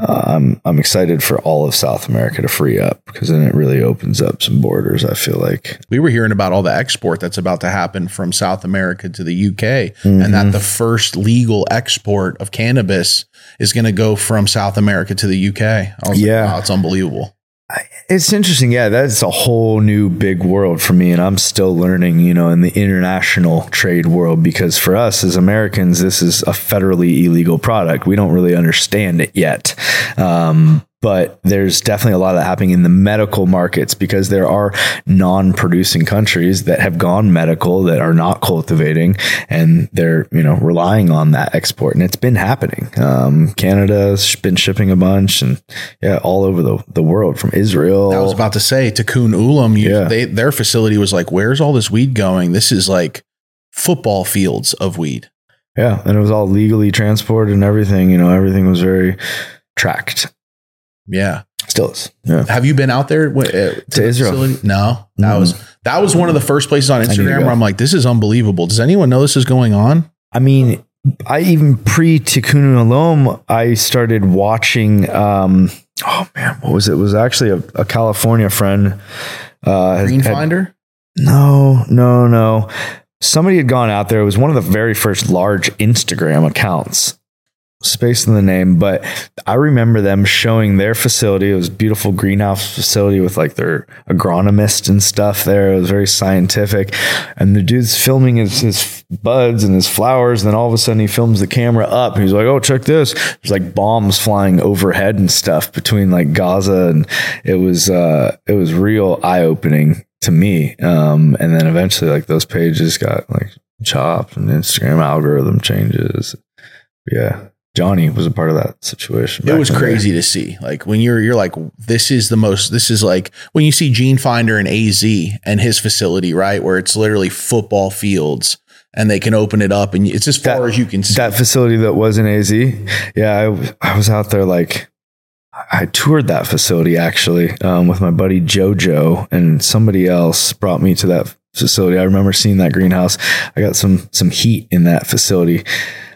Uh, I'm I'm excited for all of South America to free up because then it really opens up some borders. I feel like we were hearing about all the export that's about to happen from South America to the UK, Mm-hmm. and that the first legal export of cannabis is going to go from South America to the UK. Yeah. like, wow, it's unbelievable. It's interesting. Yeah, that's a whole new big world for me. And I'm still learning, you know, in the international trade world because for us as Americans, this is a federally illegal product. We don't really understand it yet. Um, but there's definitely a lot of that happening in the medical markets because there are non-producing countries that have gone medical that are not cultivating and they're you know relying on that export and it's been happening um, canada's been shipping a bunch and yeah all over the, the world from israel I was about to say Tikkun Olam, you, Yeah. they, their facility was like, where's all this weed going? This is like football fields of weed. yeah and it was all legally transported and everything you know everything was very tracked Yeah. still is yeah Have you been out there uh, to, the Israel. facility? No, that Mhm. was that was one of the first places on Instagram where I'm like, this is unbelievable. Does anyone know this is going on? I mean, I even pre Tikkun Olam, I started watching. Um, oh man, what was it? It was actually a, a California friend. Uh, Green had- Finder. no, no, no. Somebody had gone out there. It was one of the very first large Instagram accounts. Space in the name, but I remember them showing their facility. It was beautiful greenhouse facility with like their agronomist and stuff there. It was very scientific. And the dude's filming his, his buds and his flowers. And then all of a sudden he films the camera up. He's like, Oh, check this. There's like bombs flying overhead and stuff between like Gaza. And it was, uh, it was real eye opening to me. Um, and then eventually like those pages got like chopped and Instagram algorithm changes. Yeah. Johnny was a part of that situation. It was crazy to see. Like when you're you're like, this is the most. This is like when you see Gene Finder and AZ and his facility, right, where it's literally football fields, and they can open it up, and it's as far That- as you can see. that facility that was in AZ. Yeah, I, I was out there like I toured that facility actually um, with my buddy Jojo and somebody else brought me to that facility. I remember seeing that greenhouse. I got some some heat in that facility.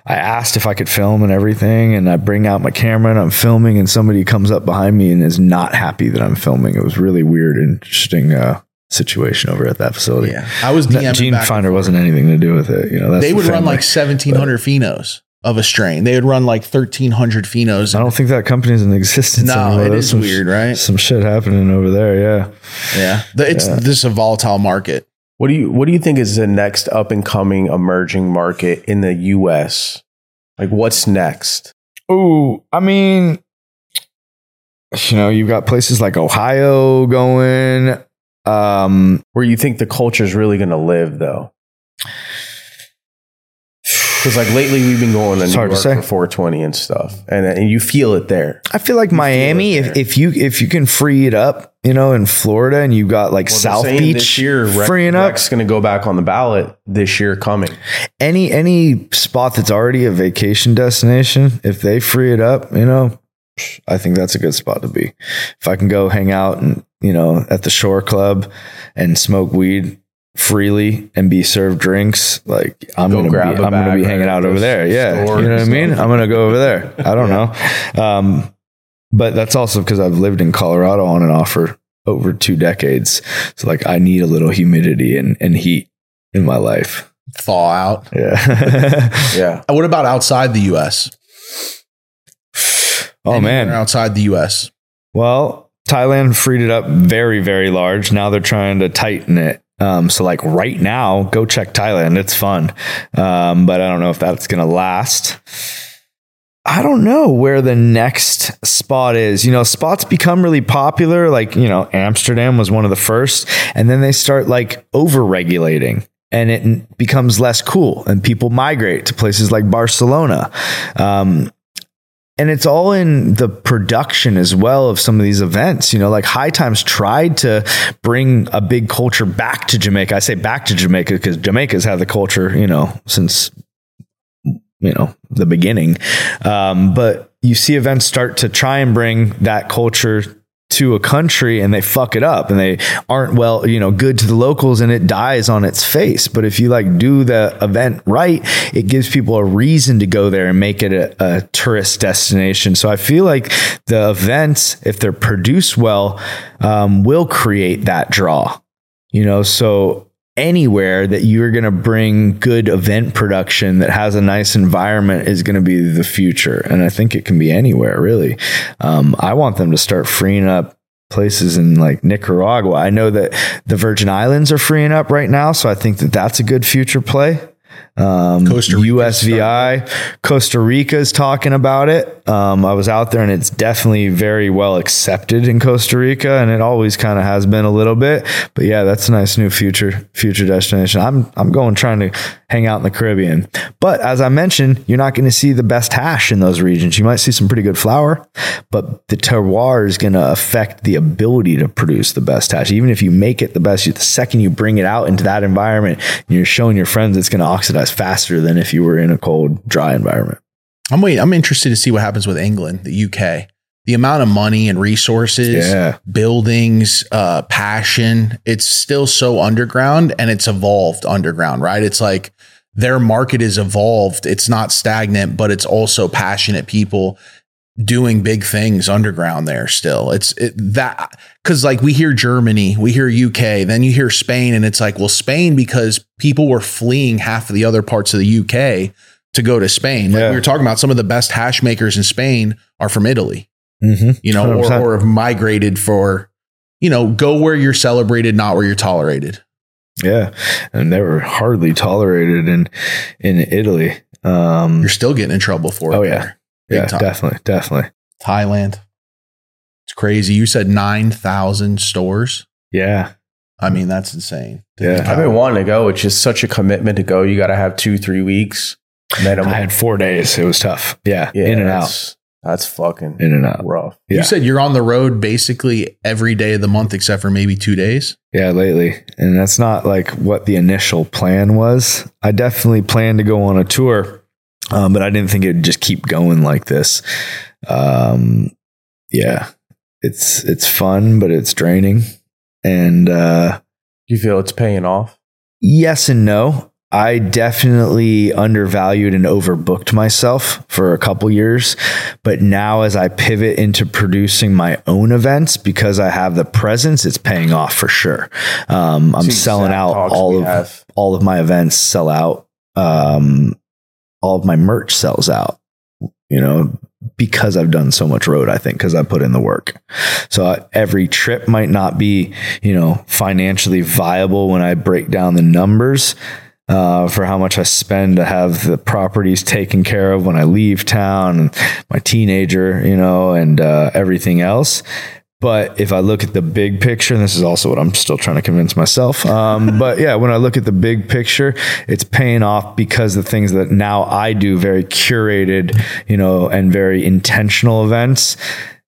I asked if I could film and everything, and I bring out my camera and I'm filming, and somebody comes up behind me and is not happy that I'm filming. It was really weird, interesting uh, situation over at that facility. yeah, I was DMing Gene Finder wasn't anything to do with it. You know, that's They the would run like 1,700 phenos of a strain. They would run like 1,300 phenos. I don't think that company's in existence. No, anymore. it There's is some weird, right? Some shit happening over there. Yeah. Yeah, The- it's Yeah. this is a volatile market. What do you What do you think is the next up and coming emerging market in the U.S.? Like, what's next? Oh, I mean, you know, you've got places like Ohio going. Um, Where you think the culture is really going to live, though? Because like lately, we've been going to New hard to York say. for 420 and stuff, and and you feel it there. I feel like Miami, it if, if you if you can free it up, you know, in Florida, and you got like Well, they're South saying Beach this year, Rec- freeing up, going to go back on the ballot this year coming. any any spot that's already a vacation destination, if they free it up, you know, I think that's a good spot to be. If I can go hang out and you know at the Shore Club and smoke weed freely and be served drinks, like I'm Go gonna grab be I'm gonna be hanging out over there. Yeah, you know what I mean. I'm gonna go over there. I don't know, um, but that's also because I've lived in Colorado on and off for over two decades. So like I need a little humidity and, and heat in my life. Thaw out. Yeah. Yeah, Uh, What about outside the U.S.? oh Anywhere man. outside the U.S. Well, Thailand freed it up very, very large. Now they're trying to tighten it. Um, so like right now, go check Thailand. It's fun. Um, but I don't know if that's going to last. I don't know where the next spot is. You know, spots become really popular. Like, you know, Amsterdam was one of the first, and then they start like over regulating and it becomes less cool and people migrate to places like Barcelona. Um, and it's all in the production as well of some of these events. You know, like High Times tried to bring a big culture back to Jamaica. I say back to Jamaica because Jamaica's had the culture, you know, since you know the beginning. Um, but you see events start to try and bring that culture to a country and they fuck it up and they aren't well you know good to the locals and it dies on its face. But if you like do the event right it gives people a reason to go there and make it a, a tourist destination. So i feel like the events if they're produced well um, will create that draw you know? So anywhere that you're going to bring good event production that has a nice environment is going to be the future. And i think it can be anywhere really. Um, i want them to start freeing up places in like nicaragua. I know that the virgin islands are freeing up right now so i think that that's a good future play um, Costa Rica's USVI, Costa Rica is talking about it. Um, I was out there and it's definitely very well accepted in Costa Rica, and it always kind of has been a little bit. But yeah, that's a nice new future future destination. I'm I'm going trying to hang out in the Caribbean, but as I mentioned, you're not going to see the best hash in those regions. You might see some pretty good flour, but the terroir is going to affect the ability to produce the best hash. Even if you make it the best, the second you bring it out into that environment, and you're showing your friends it's going to oxidize faster than if you were in a cold, dry environment. I'm wait. I'm interested to see what happens with England, the UK. The amount of money and resources, Yeah. buildings, uh, passion. It's still so underground and it's evolved underground, right? It's like their market is evolved. It's not stagnant, but it's also passionate people doing big things underground there still. It's it, that because like we hear Germany, we hear UK, then you hear Spain, and it's like, well, Spain because people were fleeing half of the other parts of the UK to go to Spain. Like Yeah. we were talking about, some of the best hash makers in Spain are from Italy, Mm-hmm. you know, or, or have migrated for, you know, go where you're celebrated, not where you're tolerated. Yeah, and they were hardly tolerated in in Italy. Um, You're still getting in trouble for it. Oh, yeah. there. Big yeah, time. definitely, definitely. Thailand. It's crazy. You said 9,000 stores. Yeah, I mean, that's insane. Yeah. I've been wanting to go. It's just such a commitment to go. You got to have two, three weeks. Minimum. I had four days. It was tough. Yeah, Yeah, in and out, that's, That's fucking in and out. rough. Yeah. You said you're on the road basically every day of the month except for maybe two days. Yeah, lately. And that's not like what the initial plan was. I definitely planned to go on a tour, um, but I didn't think it'd just keep going like this. Um, yeah, it's it's fun, but it's draining. And uh, You feel it's paying off? yes and no. I definitely undervalued and overbooked myself for a couple years. But now, as I pivot into producing my own events because I have the presence, it's paying off for sure. Um, I'm selling out all of have. all of my events sell out. Um, all of my merch sells out. You know, because I've done so much road, I think, because I put in the work. So uh, every trip might not be, you know, financially viable when I break down the numbers. uh, for how much I spend to have the properties taken care of when I leave town, my teenager, you know, and uh, everything else. But if I look at the big picture, and this is also what I'm still trying to convince myself. Um, but yeah, when I look at the big picture, it's paying off because the things that now I do very curated, you know, and very intentional events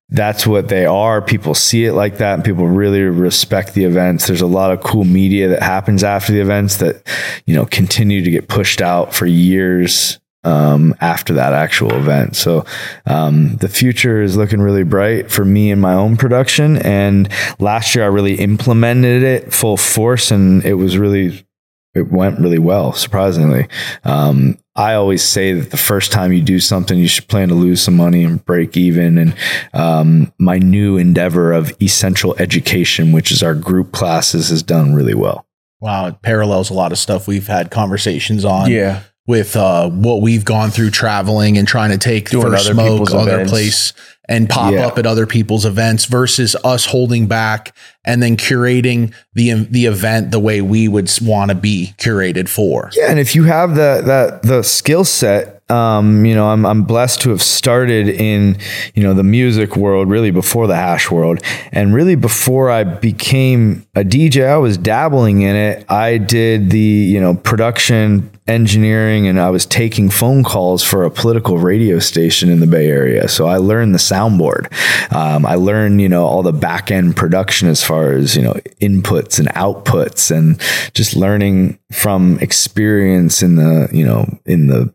that's what they are. People see it like that and people really respect the events. There's a lot of cool media that happens after the events that, you know, continue to get pushed out for years um, after that actual event. So um, the future is looking really bright for me and my own production. And last year I really implemented it full force and it was really it went really well, surprisingly. Um, I always say that the first time you do something, you should plan to lose some money and break even. And um, my new endeavor of essential education, which is our group classes, has done really well. Wow, it parallels a lot of stuff we've had conversations on. Yeah. With uh, what we've gone through traveling and trying to take Doing first smoke other events. place and pop Yeah. up at other people's events versus us holding back and then curating the the event the way we would want to be curated for. Yeah, and if you have the that the skill set, um, you know, I'm I'm blessed to have started in you know the music world really before the hash world, and really before I became a DJ, I was dabbling in it. I did the you know production engineering and I was taking phone calls for a political radio station in the Bay Area. So I learned the soundboard. Um, I learned, you know, all the back end production as far as, you know, inputs and outputs and just learning from experience in the, you know, in the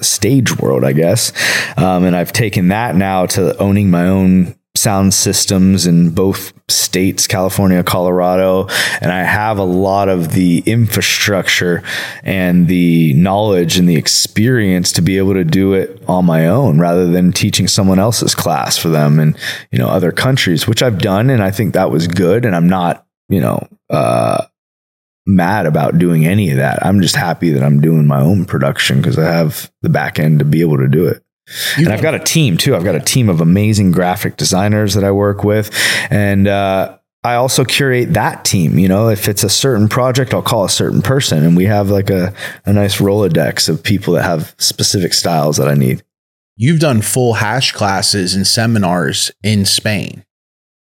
stage world, I guess. Um, and I've taken that now to owning my own sound systems in both states, California, Colorado. And I have a lot of the infrastructure and the knowledge and the experience to be able to do it on my own rather than teaching someone else's class for them in, you know, other countries, which I've done. And I think that was good. And I'm not, you know, uh, mad about doing any of that. I'm just happy that I'm doing my own production because I have the back end to be able to do it. and I've got a team too. I've got a team of amazing graphic designers that I work with. And, uh, I also curate that team. You know, if it's a certain project, I'll call a certain person, and we have like a, a nice Rolodex of people that have specific styles that I need. You've done full hash classes and seminars in Spain.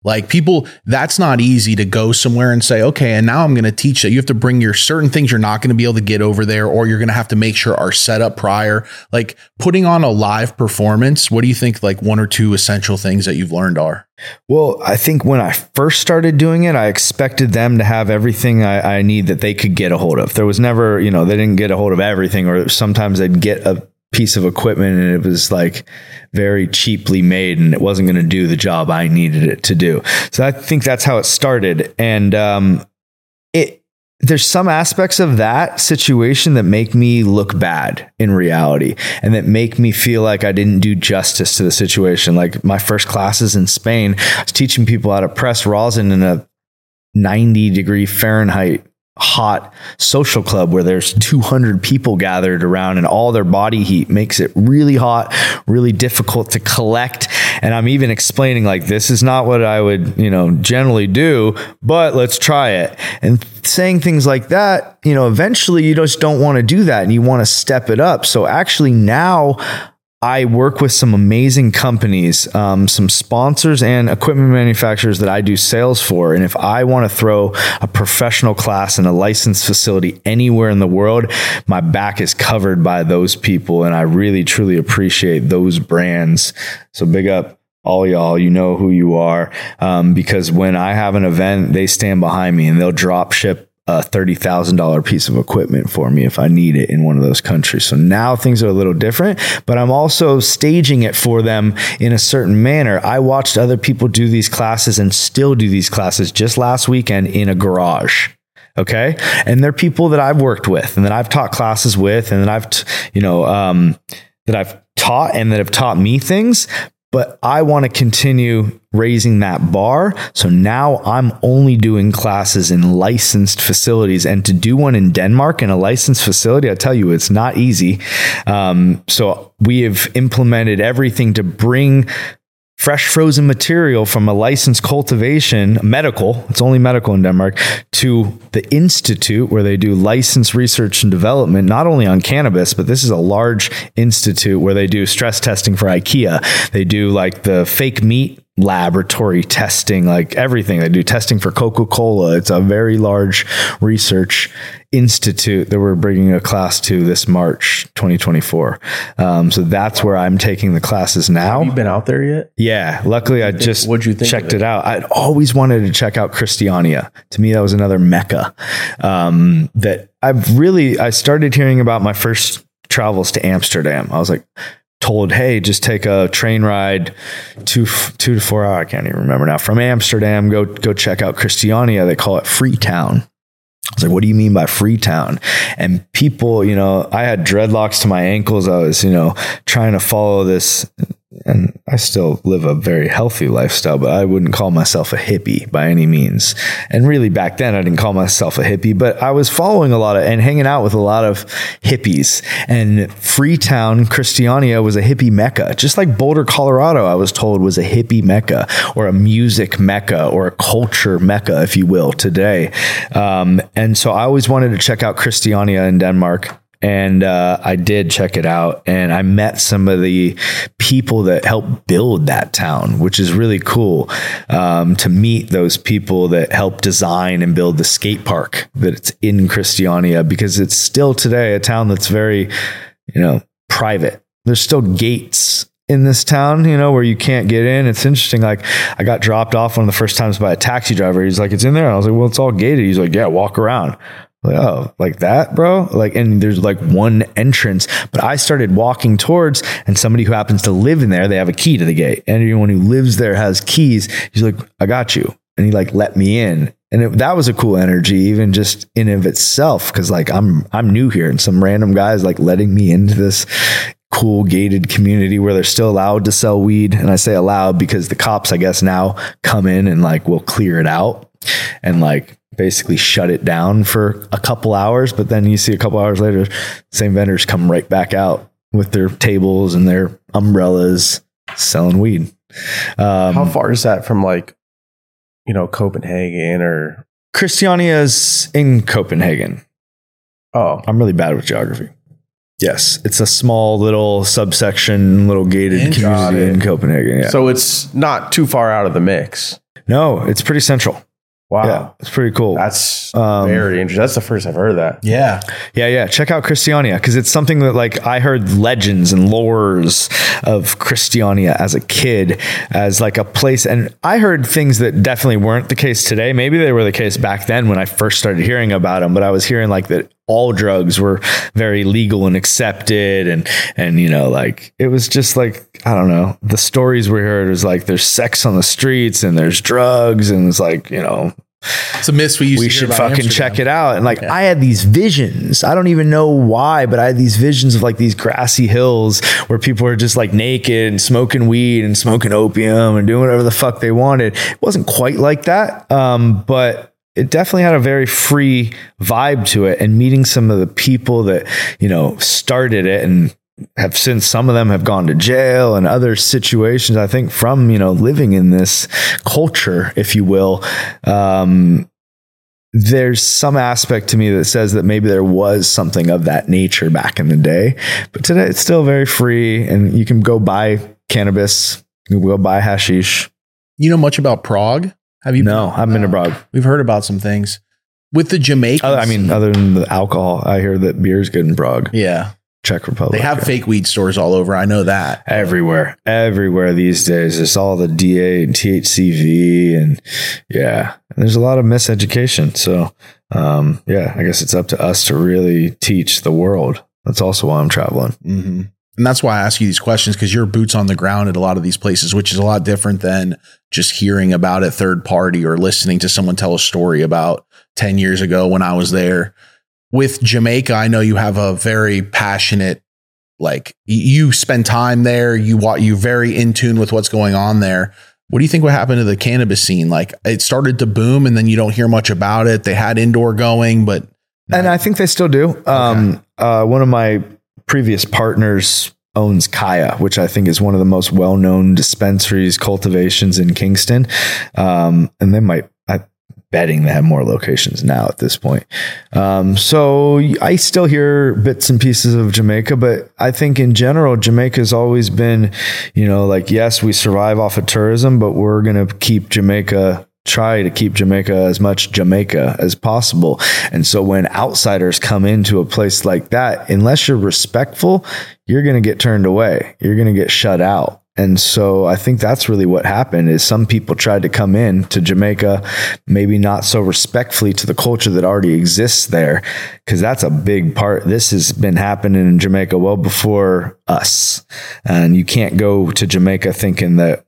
Like people, that's not easy to go somewhere and say, okay, and now I'm going to teach that. You have to bring your certain things you're not going to be able to get over there, or you're going to have to make sure are set up prior. Like putting on a live performance. What do you think? Like one or two essential things that you've learned are. Well, I think when I first started doing it, I expected them to have everything I, I need that they could get a hold of. There was never, you know, they didn't get a hold of everything, or sometimes they'd get a piece of equipment and it was like very cheaply made and it wasn't going to do the job I needed it to do. So I think that's how it started. And um, it, there's some aspects of that situation that make me look bad in reality and that make me feel like I didn't do justice to the situation. Like my first classes in Spain, I was teaching people how to press rosin in a 90 degree Fahrenheit hot social club where there's 200 people gathered around and all their body heat makes it really hot, really difficult to collect. And I'm even explaining like, this is not what I would, you know, generally do, but let's try it. And saying things like that, you know, eventually you just don't want to do that and you want to step it up. So actually now I work with some amazing companies, um, some sponsors and equipment manufacturers that I do sales for. And if I want to throw a professional class in a licensed facility anywhere in the world, my back is covered by those people. And I really, truly appreciate those brands. So big up all y'all, you know who you are. Um, because when I have an event, they stand behind me and they'll drop ship a $30,000 piece of equipment for me if I need it in one of those countries. So now things are a little different, but I'm also staging it for them in a certain manner. I watched other people do these classes and still do these classes just last weekend in a garage. Okay. And they're people that I've worked with and that I've taught classes with and that I've, t- you know, um, that I've taught and that have taught me things, but I want to continue raising that bar. So now I'm only doing classes in licensed facilities and to do one in Denmark in a licensed facility, I tell you, it's not easy. Um, so we have implemented everything to bring fresh frozen material from a licensed cultivation, medical, it's only medical in Denmark, to the institute where they do licensed research and development, not only on cannabis, but this is a large institute where they do stress testing for IKEA. They do like the fake meat laboratory testing, like everything. They do testing for Coca Cola. It's a very large research institute that we're bringing a class to this March 2024. Um, so that's where I'm taking the classes now. You've you been out there yet? Yeah, luckily I just what'd you think checked of it? out. I'd always wanted to check out Christiania. To me, that was another mecca. Um, that I've really I started hearing about my first travels to Amsterdam. I was like told, hey, just take a train ride two two to four hour. I can't even remember now from Amsterdam. Go go check out Christiania. They call it Freetown. I was like, what do you mean by Freetown? And people, you know, I had dreadlocks to my ankles. I was, you know, trying to follow this and I still live a very healthy lifestyle, but I wouldn't call myself a hippie by any means. And really back then I didn't call myself a hippie, but I was following a lot of and hanging out with a lot of hippies. And Freetown, Christiania was a hippie mecca, just like Boulder, Colorado, I was told was a hippie mecca or a music mecca or a culture mecca, if you will, today. Um, and so I always wanted to check out Christiania in Denmark and uh, I did check it out, and I met some of the people that helped build that town, which is really cool um, to meet those people that helped design and build the skate park that's in Christiania, because it's still today a town that's very, you know, private. There's still gates in this town, you know, where you can't get in. It's interesting. Like I got dropped off one of the first times by a taxi driver. He's like, it's in there. I was like, well, it's all gated. He's like, yeah, walk around. Like, oh, like that, bro? Like, and there's like one entrance, but I started walking towards, and somebody who happens to live in there, they have a key to the gate. And anyone who lives there has keys. He's like, I got you. And he like let me in. And it, that was a cool energy, even just in of itself. Cause like I'm, I'm new here and some random guys like letting me into this cool gated community where they're still allowed to sell weed. And I say allowed because the cops, I guess now come in and like will clear it out and like basically shut it down for a couple hours, but then you see a couple hours later, same vendors come right back out with their tables and their umbrellas selling weed. Um, How far is that from like, you know, Copenhagen or? Christiania is in Copenhagen. Oh, I'm really bad with geography. Yes, it's a small little subsection, little gated community in Copenhagen. Yeah. so it's not too far out of the mix. no, it's pretty central. Wow, Yeah, it's pretty cool. that's Um, very interesting. That's the first I've heard of that. Yeah. Yeah, yeah. Check out Christiania because it's something that like I heard legends and lores of Christiania as a kid as like a place and I heard things that definitely weren't the case today. Maybe they were the case back then when I first started hearing about them, but I was hearing like that all drugs were very legal and accepted and and you know like it was just like I don't know. The stories we heard was like there's sex on the streets and there's drugs and it's like, you know, It's a miss we used we should fucking Amsterdam. check it out. And like, I had these visions. I don't even know why, but I had these visions of like these grassy hills where people are just like naked and smoking weed and smoking opium and doing whatever the fuck they wanted. It wasn't quite like that. Um, but it definitely had a very free vibe to it. And meeting some of the people that, you know, started it and have since some of them have gone to jail and other situations i think from you know living in this culture if you will um there's some aspect to me that says that maybe there was something of that nature back in the day. But today it's still very free and you can go buy cannabis you can go buy hashish. You know much about Prague? Have you? no i've been abroad. We've heard about some things. With the Jamaicans. Other- i mean other than the alcohol i hear that beer's good in prague. Yeah, czech republic. They have yeah. fake weed stores all over. I know that. everywhere. Everywhere these days. It's all the da and thcv and yeah. And there's a lot of miseducation. So um yeah i guess it's up to us to really teach the world. That's also why i'm traveling. Hmm And that's why I ask you these questions because you're boots on the ground at a lot of these places, which is a lot different than just hearing about it third party or listening to someone tell a story about 10 years ago when I was there. With Jamaica, I know you have a very passionate, like you spend time there, you want you very in tune with what's going on there. What do you think would happen to the cannabis scene? Like it started to boom and then you don't hear much about it. They had indoor going, but and i think they still do um uh one of my previous partners owns Kaya, which I think is one of the most well known dispensaries, cultivations in Kingston. Um, and they might, I'm betting they have more locations now at this point. Um, so I still hear bits and pieces of Jamaica, but I think in general, Jamaica's always been, you know, like, yes, we survive off of tourism, but we're going to keep Jamaica try to keep Jamaica as much Jamaica as possible. And so when outsiders come into a place like that, unless you're respectful, you're going to get turned away. You're going to get shut out. And so I think that's really what happened is some people tried to come in to Jamaica, maybe not so respectfully to the culture that already exists there, because that's a big part. This has been happening in Jamaica well before us. And you can't go to Jamaica thinking that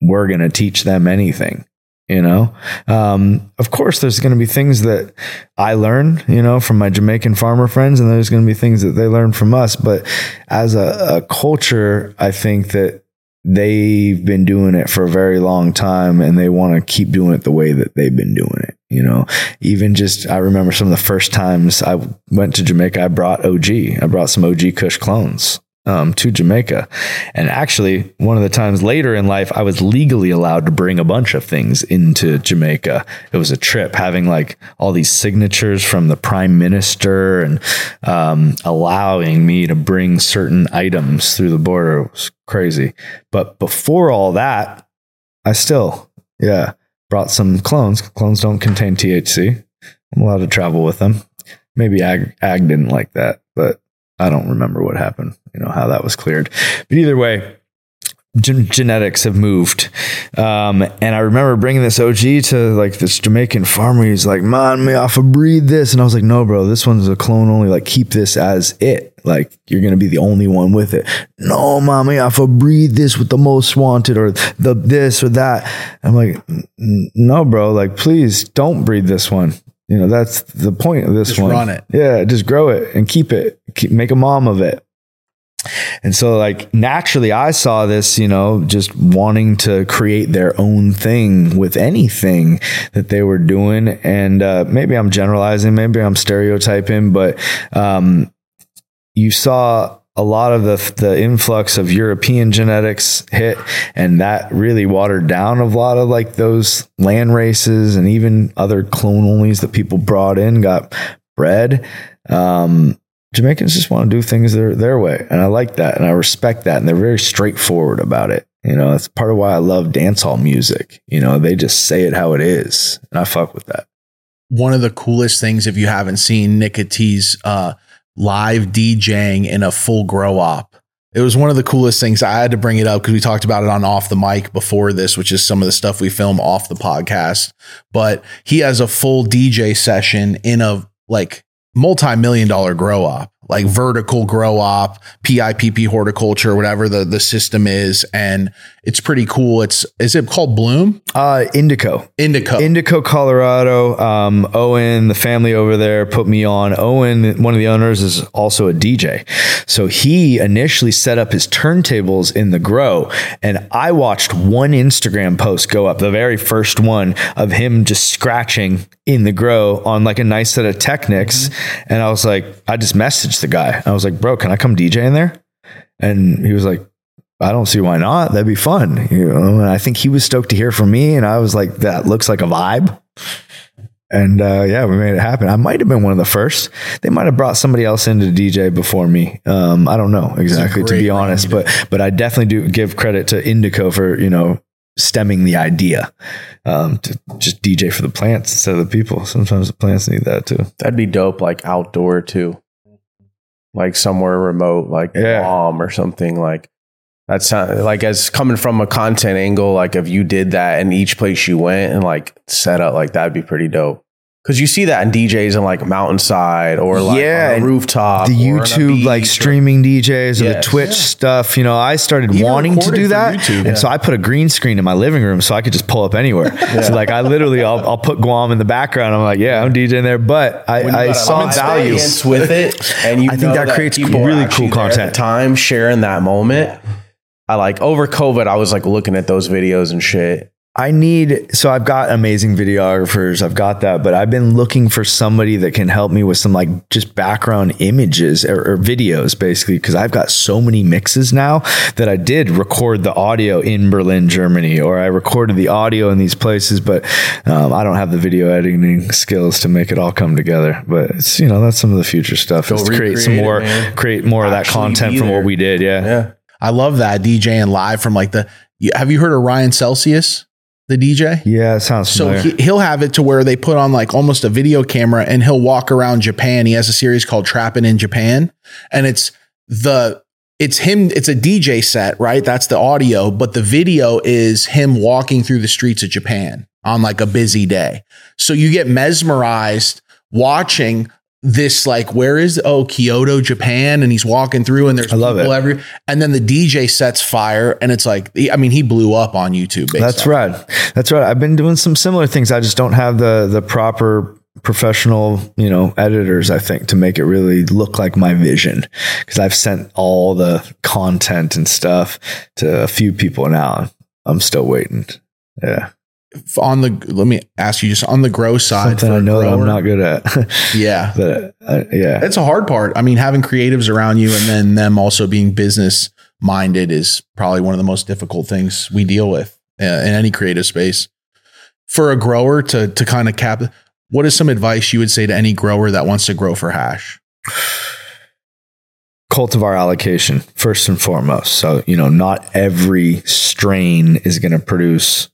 we're going to teach them anything you know? Um, of course there's going to be things that i learn you know from my jamaican farmer friends and there's going to be things that they learn from us. But as a, a culture i think that they've been doing it for a very long time and they want to keep doing it the way that they've been doing it you know? Even just i remember some of the first times i went to jamaica i brought og i brought some og kush clones um, to Jamaica. And actually, one of the times later in life, I was legally allowed to bring a bunch of things into Jamaica. It was a trip having like all these signatures from the prime minister and um, allowing me to bring certain items through the border. It was crazy. But before all that, I still, yeah, brought some clones. Clones don't contain THC. I'm allowed to travel with them. Maybe Ag, Ag didn't like that, but I don't remember what happened, you know, how that was cleared. But either way, gen- genetics have moved. Um, and I remember bringing this OG to like this Jamaican farmer. He's like, man, me off a breed this. And I was like, no, bro, this one's a clone only. Like, keep this as it. Like, you're going to be the only one with it. No, mommy, I for breed this with the most wanted or the this or that. I'm like, no, bro, like, please don't breed this one. You know, that's the point of this Just one. run it. Yeah, just grow it and keep it. Keep, make a mom of it. And so, like, naturally, I saw this, you know, just wanting to create their own thing with anything that they were doing. And uh, maybe I'm generalizing, maybe I'm stereotyping, but um, you saw a lot of the the influx of European genetics hit, and that really watered down a lot of like those land races and even other clone onlys that people brought in got bred. Um, Jamaicans just want to do things their their way, and I like that, and I respect that, and they're very straightforward about it. You know, that's part of why I love dancehall music. You know, they just say it how it is, and I fuck with that. one of the coolest things if you haven't seen Nikka T's uh, live DJing in a full grow op. It was one of the coolest things. I had to bring it up because we talked about it on off the mic before this, which is some of the stuff we film off the podcast. But he has a full DJ session in a like multi-million dollar grow op, like vertical grow op, PIPP horticulture, whatever the the system is, and it's pretty cool. It's is it called Bloom Uh, Indico. Indico? Indico, Colorado. Um, Owen, the family over there, put me on. Owen, one of the owners, is also a DJ. So he initially set up his turntables in the grow, and I watched one Instagram post go up, the very first one of him just scratching in the grow on like a nice set of Technics. And I was like, I just messaged the guy. I was like, bro, can I come DJ in there? And he was like, I don't see why not. That'd be fun. You know, and I think he was stoked to hear from me. And I was like, that looks like a vibe. And uh, yeah, we made it happen. I might have been one of the first. They might have brought somebody else into DJ before me. Um, I don't know exactly, to be honest, but but I definitely do give credit to Indico for you know stemming the idea um, to just DJ for the plants instead of the people. Sometimes the plants need that too. That'd be dope, like outdoor too. Like somewhere remote, like Yeah. Guam or something. Like that's sound like as coming from a content angle, like if you did that in each place you went and like set up, like that'd be pretty dope. Cause you see that in DJs in like mountainside or like Yeah, on a rooftop, the YouTube like streaming DJs or the Yes. Twitch stuff. You know, I started Even wanting to do that, YouTube, and yeah. so I put a green screen in my living room so I could just pull up anywhere. So like I literally, I'll, I'll put Guam in the background. I'm like, yeah, I'm DJing there, but I, I saw value. with it, and you I think know that creates really cool content. the time sharing that moment. I like over COVID, I was like looking at those videos and shit. I need so I've got amazing videographers, I've got that, but I've been looking for somebody that can help me with some like just background images or, or videos basically because I've got so many mixes now that I did record the audio in Berlin, Germany, or I recorded the audio in these places, but um, I don't have the video editing skills to make it all come together. But it's you know that's some of the future stuff is to create some it, more man. create more of that content from what we did. Yeah. Yeah. I love that DJing live from like the. Have you heard of Ryan Celsius, the DJ? Yeah, it sounds So familiar. he, he'll have it to where they put on like almost a video camera and he'll walk around Japan. He has a series called Trapping in Japan, and it's the it's him. It's a DJ set, right? That's the audio, but the video is him walking through the streets of Japan on like a busy day. So you get mesmerized watching this like where is oh Kyoto Japan and he's walking through and there's I love people it. every and then the DJ sets fire and it's like I mean he blew up on YouTube That's right. That's right. I've been doing some similar things. I just don't have the the proper professional, you know, editors, I think, to make it really look like my vision. Because I've sent all the content and stuff to a few people now. I'm still waiting. Yeah. On the let me ask you just on the grow side Something I know that I'm not good at. yeah but uh, yeah. it's a hard part i mean having creatives around you and then them also being business minded is probably one of the most difficult things we deal with uh, in any creative space for a grower to to kind of cap what is some advice you would say to any grower that wants to grow for hash cultivar allocation first and foremost. So, you know, not every strain is going to produce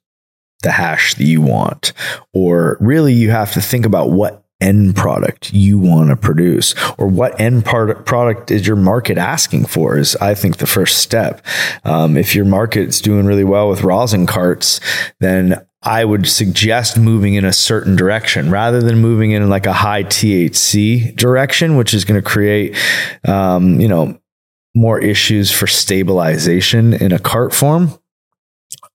the hash that you want. Or really, you have to think about what end product you want to produce or what end part product is your market asking for is i think the first step um, if your market's doing really well with rosin carts then i would suggest moving in a certain direction rather than moving in like a high thc direction which is going to create um, you know more issues for stabilization in a cart form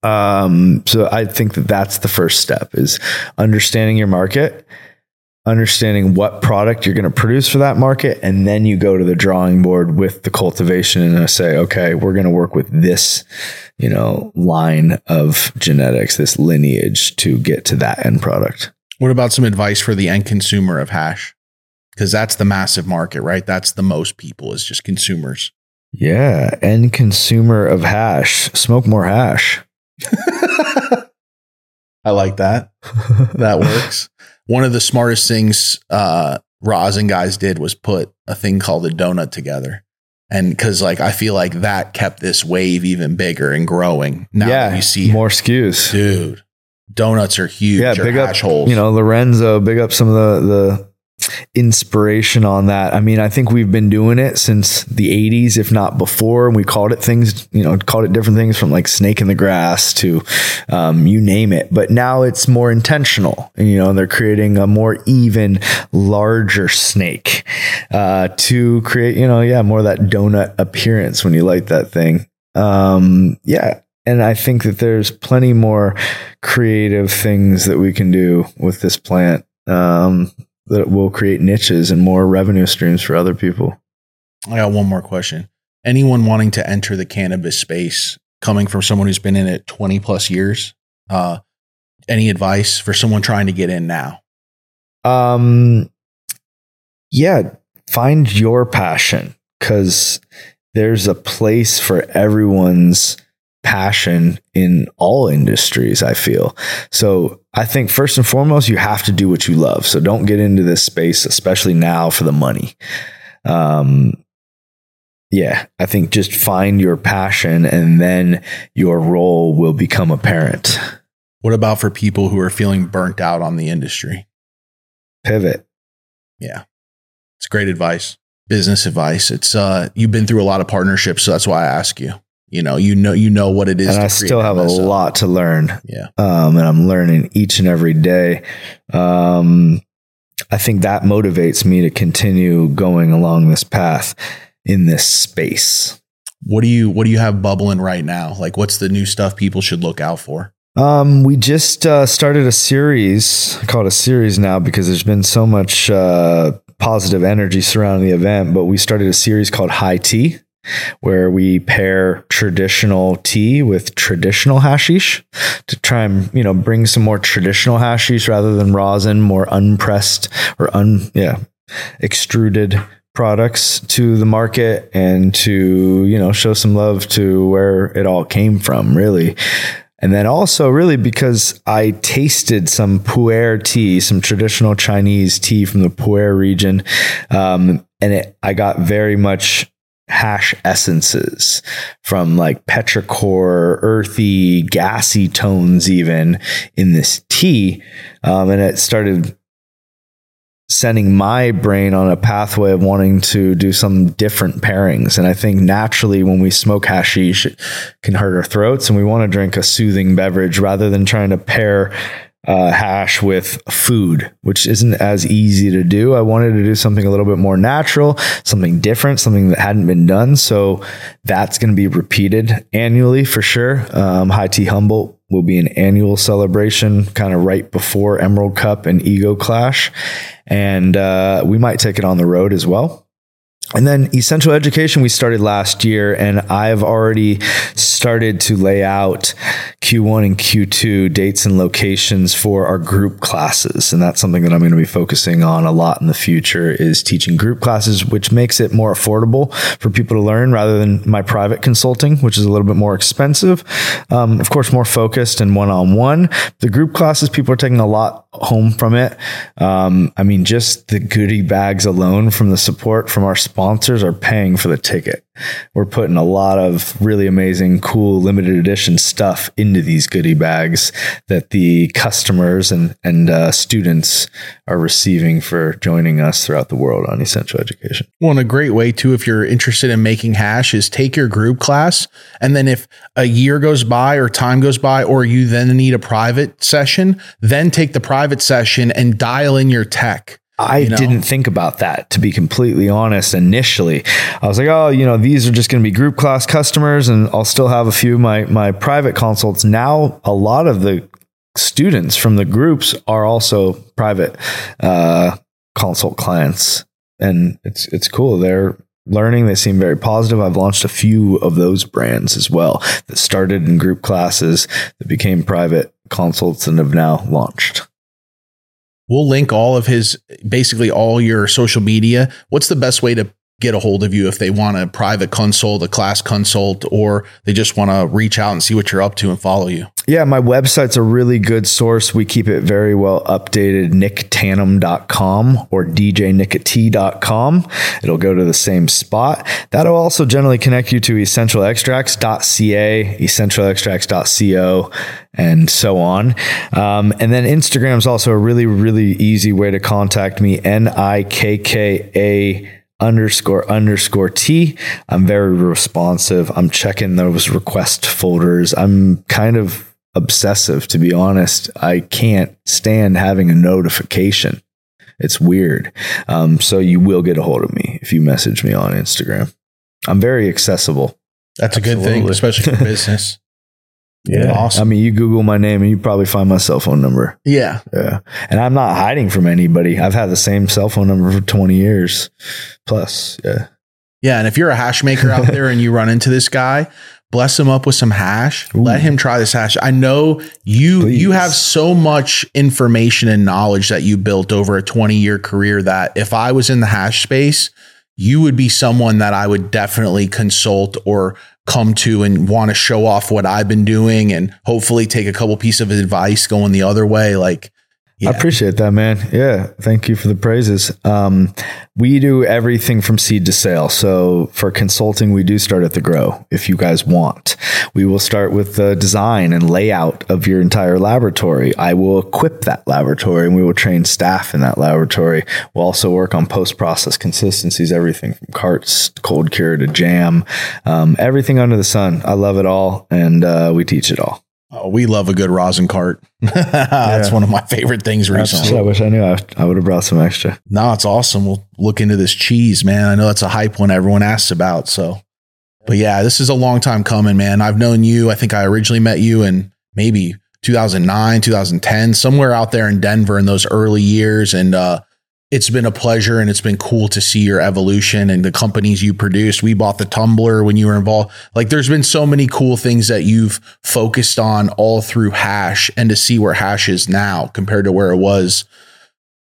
um, so I think that that's the first step is understanding your market, understanding what product you're going to produce for that market, and then you go to the drawing board with the cultivation and say, okay, we're going to work with this, you know, line of genetics, this lineage to get to that end product. what about some advice for the end consumer of hash because that's the massive market right that's the most people is just consumers Yeah, end consumer of hash, smoke more hash. I like that. that works. One of the smartest things uh rosin guys did was put a thing called a donut together. And cause like I feel like that kept this wave even bigger and growing. Now yeah, you see more SKUs. dude, donuts are huge. yeah, big up, holes. you know, Lorenzo, big up some of the, the inspiration on that. I mean, I think we've been doing it since the 80s, if not before. And we called it things, you know, called it different things from like snake in the grass to um, you name it. But now it's more intentional. And, you know, they're creating a more even, larger snake uh, to create, you know, yeah, more that donut appearance when you light that thing. Um, yeah. And I think that there's plenty more creative things that we can do with this plant um, that will create niches and more revenue streams for other people. I got one more question. Anyone wanting to enter the cannabis space, coming from someone who's been in it 20 plus years, uh, any advice for someone trying to get in now? Um, yeah, find your passion because there's a place for everyone's passion in all industries i feel so i think first and foremost you have to do what you love so don't get into this space especially now for the money um yeah i think just find your passion and then your role will become apparent What about for people who are feeling burnt out on the industry? pivot Yeah. It's great advice. Business advice. It's uh you've been through a lot of partnerships, so that's why I ask you. You know, you know you know what it is. and i still have a lot to learn Yeah. um, and I'm learning each and every day. Um, I think that motivates me to continue going along this path in this space. What do you what do you have bubbling right now? Like what's the new stuff people should look out for? Um, we just uh, started a series, I call it a series now because there's been so much uh, positive energy surrounding the event. But we started a series called High Tea, where we pair traditional tea with traditional hashish to try and you know bring some more traditional hashish rather than rosin, more unpressed or un yeah extruded products to the market and to you know show some love to where it all came from really. And then also really because I tasted some pu'er tea, some traditional Chinese tea from the pu'er region, um, and it, I got very much hash essences from like petrichor, earthy, gassy tones even in this tea, um, and it started sending my brain on a pathway of wanting to do some different pairings. And I think naturally when we smoke hashish, it can hurt our throats and we want to drink a soothing beverage rather than trying to pair uh, hash with food, which isn't as easy to do. I wanted to do something a little bit more natural, something different, something that hadn't been done. So that's going to be repeated annually for sure. Um, High Tea Humboldt will be an annual celebration kind of right before Emerald Cup and Ego Clash. And uh, we might take it on the road as well. And then essential education we started last year, and I've already started to lay out Q1 and Q2 dates and locations for our group classes. And that's something that I'm going to be focusing on a lot in the future is teaching group classes, which makes it more affordable for people to learn rather than my private consulting, which is a little bit more expensive. Um, of course, more focused and one on one. The group classes, people are taking a lot home from it. Um, I mean, just the goodie bags alone from the support from our sponsors are paying for the ticket. We're putting a lot of really amazing, cool, limited edition stuff into these goodie bags that the customers and and uh, students are receiving for joining us throughout the world on essential education. Well, and a great way too, if you're interested in making hash, is take your group class, and then if a year goes by or time goes by, or you then need a private session, then take the private session and dial in your tech I you know? didn't think about that to be completely honest initially. I was like, oh, you know, these are just going to be group class customers and I'll still have a few of my my private consults. Now a lot of the students from the groups are also private uh, consult clients and it's it's cool. They're learning. They seem very positive. I've launched a few of those brands as well that started in group classes that became private consults and have now launched. We'll link all of his, basically all your social media. What's the best way to get a hold of you if they want a private consult, a class consult, or they just want to reach out and see what you're up to and follow you? Yeah, my website's a really good source. We keep it very well updated, nicktanham.com or djnickatee.com. It'll go to the same spot. That'll also generally connect you to essentialextracts.ca, essentialextracts.co, and so on. Um, and then Instagram is also a really, really easy way to contact me, N I K K A underscore underscore T. I'm very responsive. I'm checking those request folders. I'm kind of obsessive, to be honest. I can't stand having a notification. It's weird. Um, so you will get a hold of me if you message me on Instagram. I'm very accessible. That's Absolutely. a good thing, especially for business. Yeah. Awesome. I mean, you Google my name and you probably find my cell phone number. Yeah. Yeah. And I'm not hiding from anybody. I've had the same cell phone number for 20 years plus. Yeah. Yeah. And if you're a hash maker out there and you run into this guy, bless him up with some hash. Ooh. Let him try this hash. I know you Please. you have so much information and knowledge that you built over a 20 year career that if I was in the hash space, you would be someone that I would definitely consult or come to and want to show off what I've been doing and hopefully take a couple pieces of advice going the other way. Like yeah. I appreciate that, man. Yeah. Thank you for the praises. Um, we do everything from seed to sale. So for consulting, we do start at the grow if you guys want. We will start with the design and layout of your entire laboratory. I will equip that laboratory and we will train staff in that laboratory. We'll also work on post process consistencies, everything from carts, cold cure to jam, um, everything under the sun. I love it all and uh, we teach it all. Oh, we love a good rosin cart. That's yeah. one of my favorite things recently. I wish I knew. I, I would have brought some extra. No, it's awesome. We'll look into this cheese, man. I know that's a hype one everyone asks about. So, but yeah, this is a long time coming, man. I've known you. I think I originally met you in maybe 2009, 2010, somewhere out there in Denver in those early years. And uh, it's been a pleasure and it's been cool to see your evolution and the companies you produced. We bought the Tumblr when you were involved. Like there's been so many cool things that you've focused on all through Hash and to see where Hash is now compared to where it was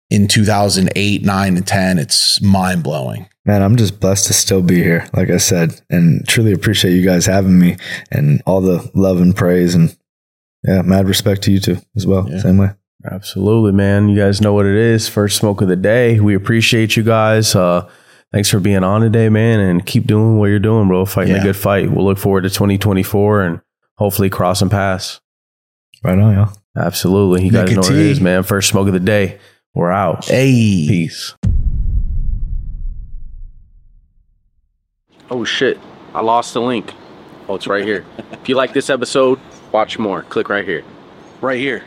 in 2008, 9 and 10, it's mind blowing. Man, I'm just blessed to still be here, like I said, and truly appreciate you guys having me and all the love and praise and yeah, mad respect to you too as well. Yeah. Same way. Absolutely, man. You guys know what it is. First smoke of the day. We appreciate you guys. Uh, thanks for being on today, man, and keep doing what you're doing, bro. Fighting Yeah. a good fight. We'll look forward to 2024 and hopefully crossing paths. Right on, y'all. Absolutely. You guys know what it Nicotine. is, man. First smoke of the day. We're out. Hey. Peace. Oh shit. I lost the link. Oh, it's right here. if you like this episode, watch more. Click right here. Right here.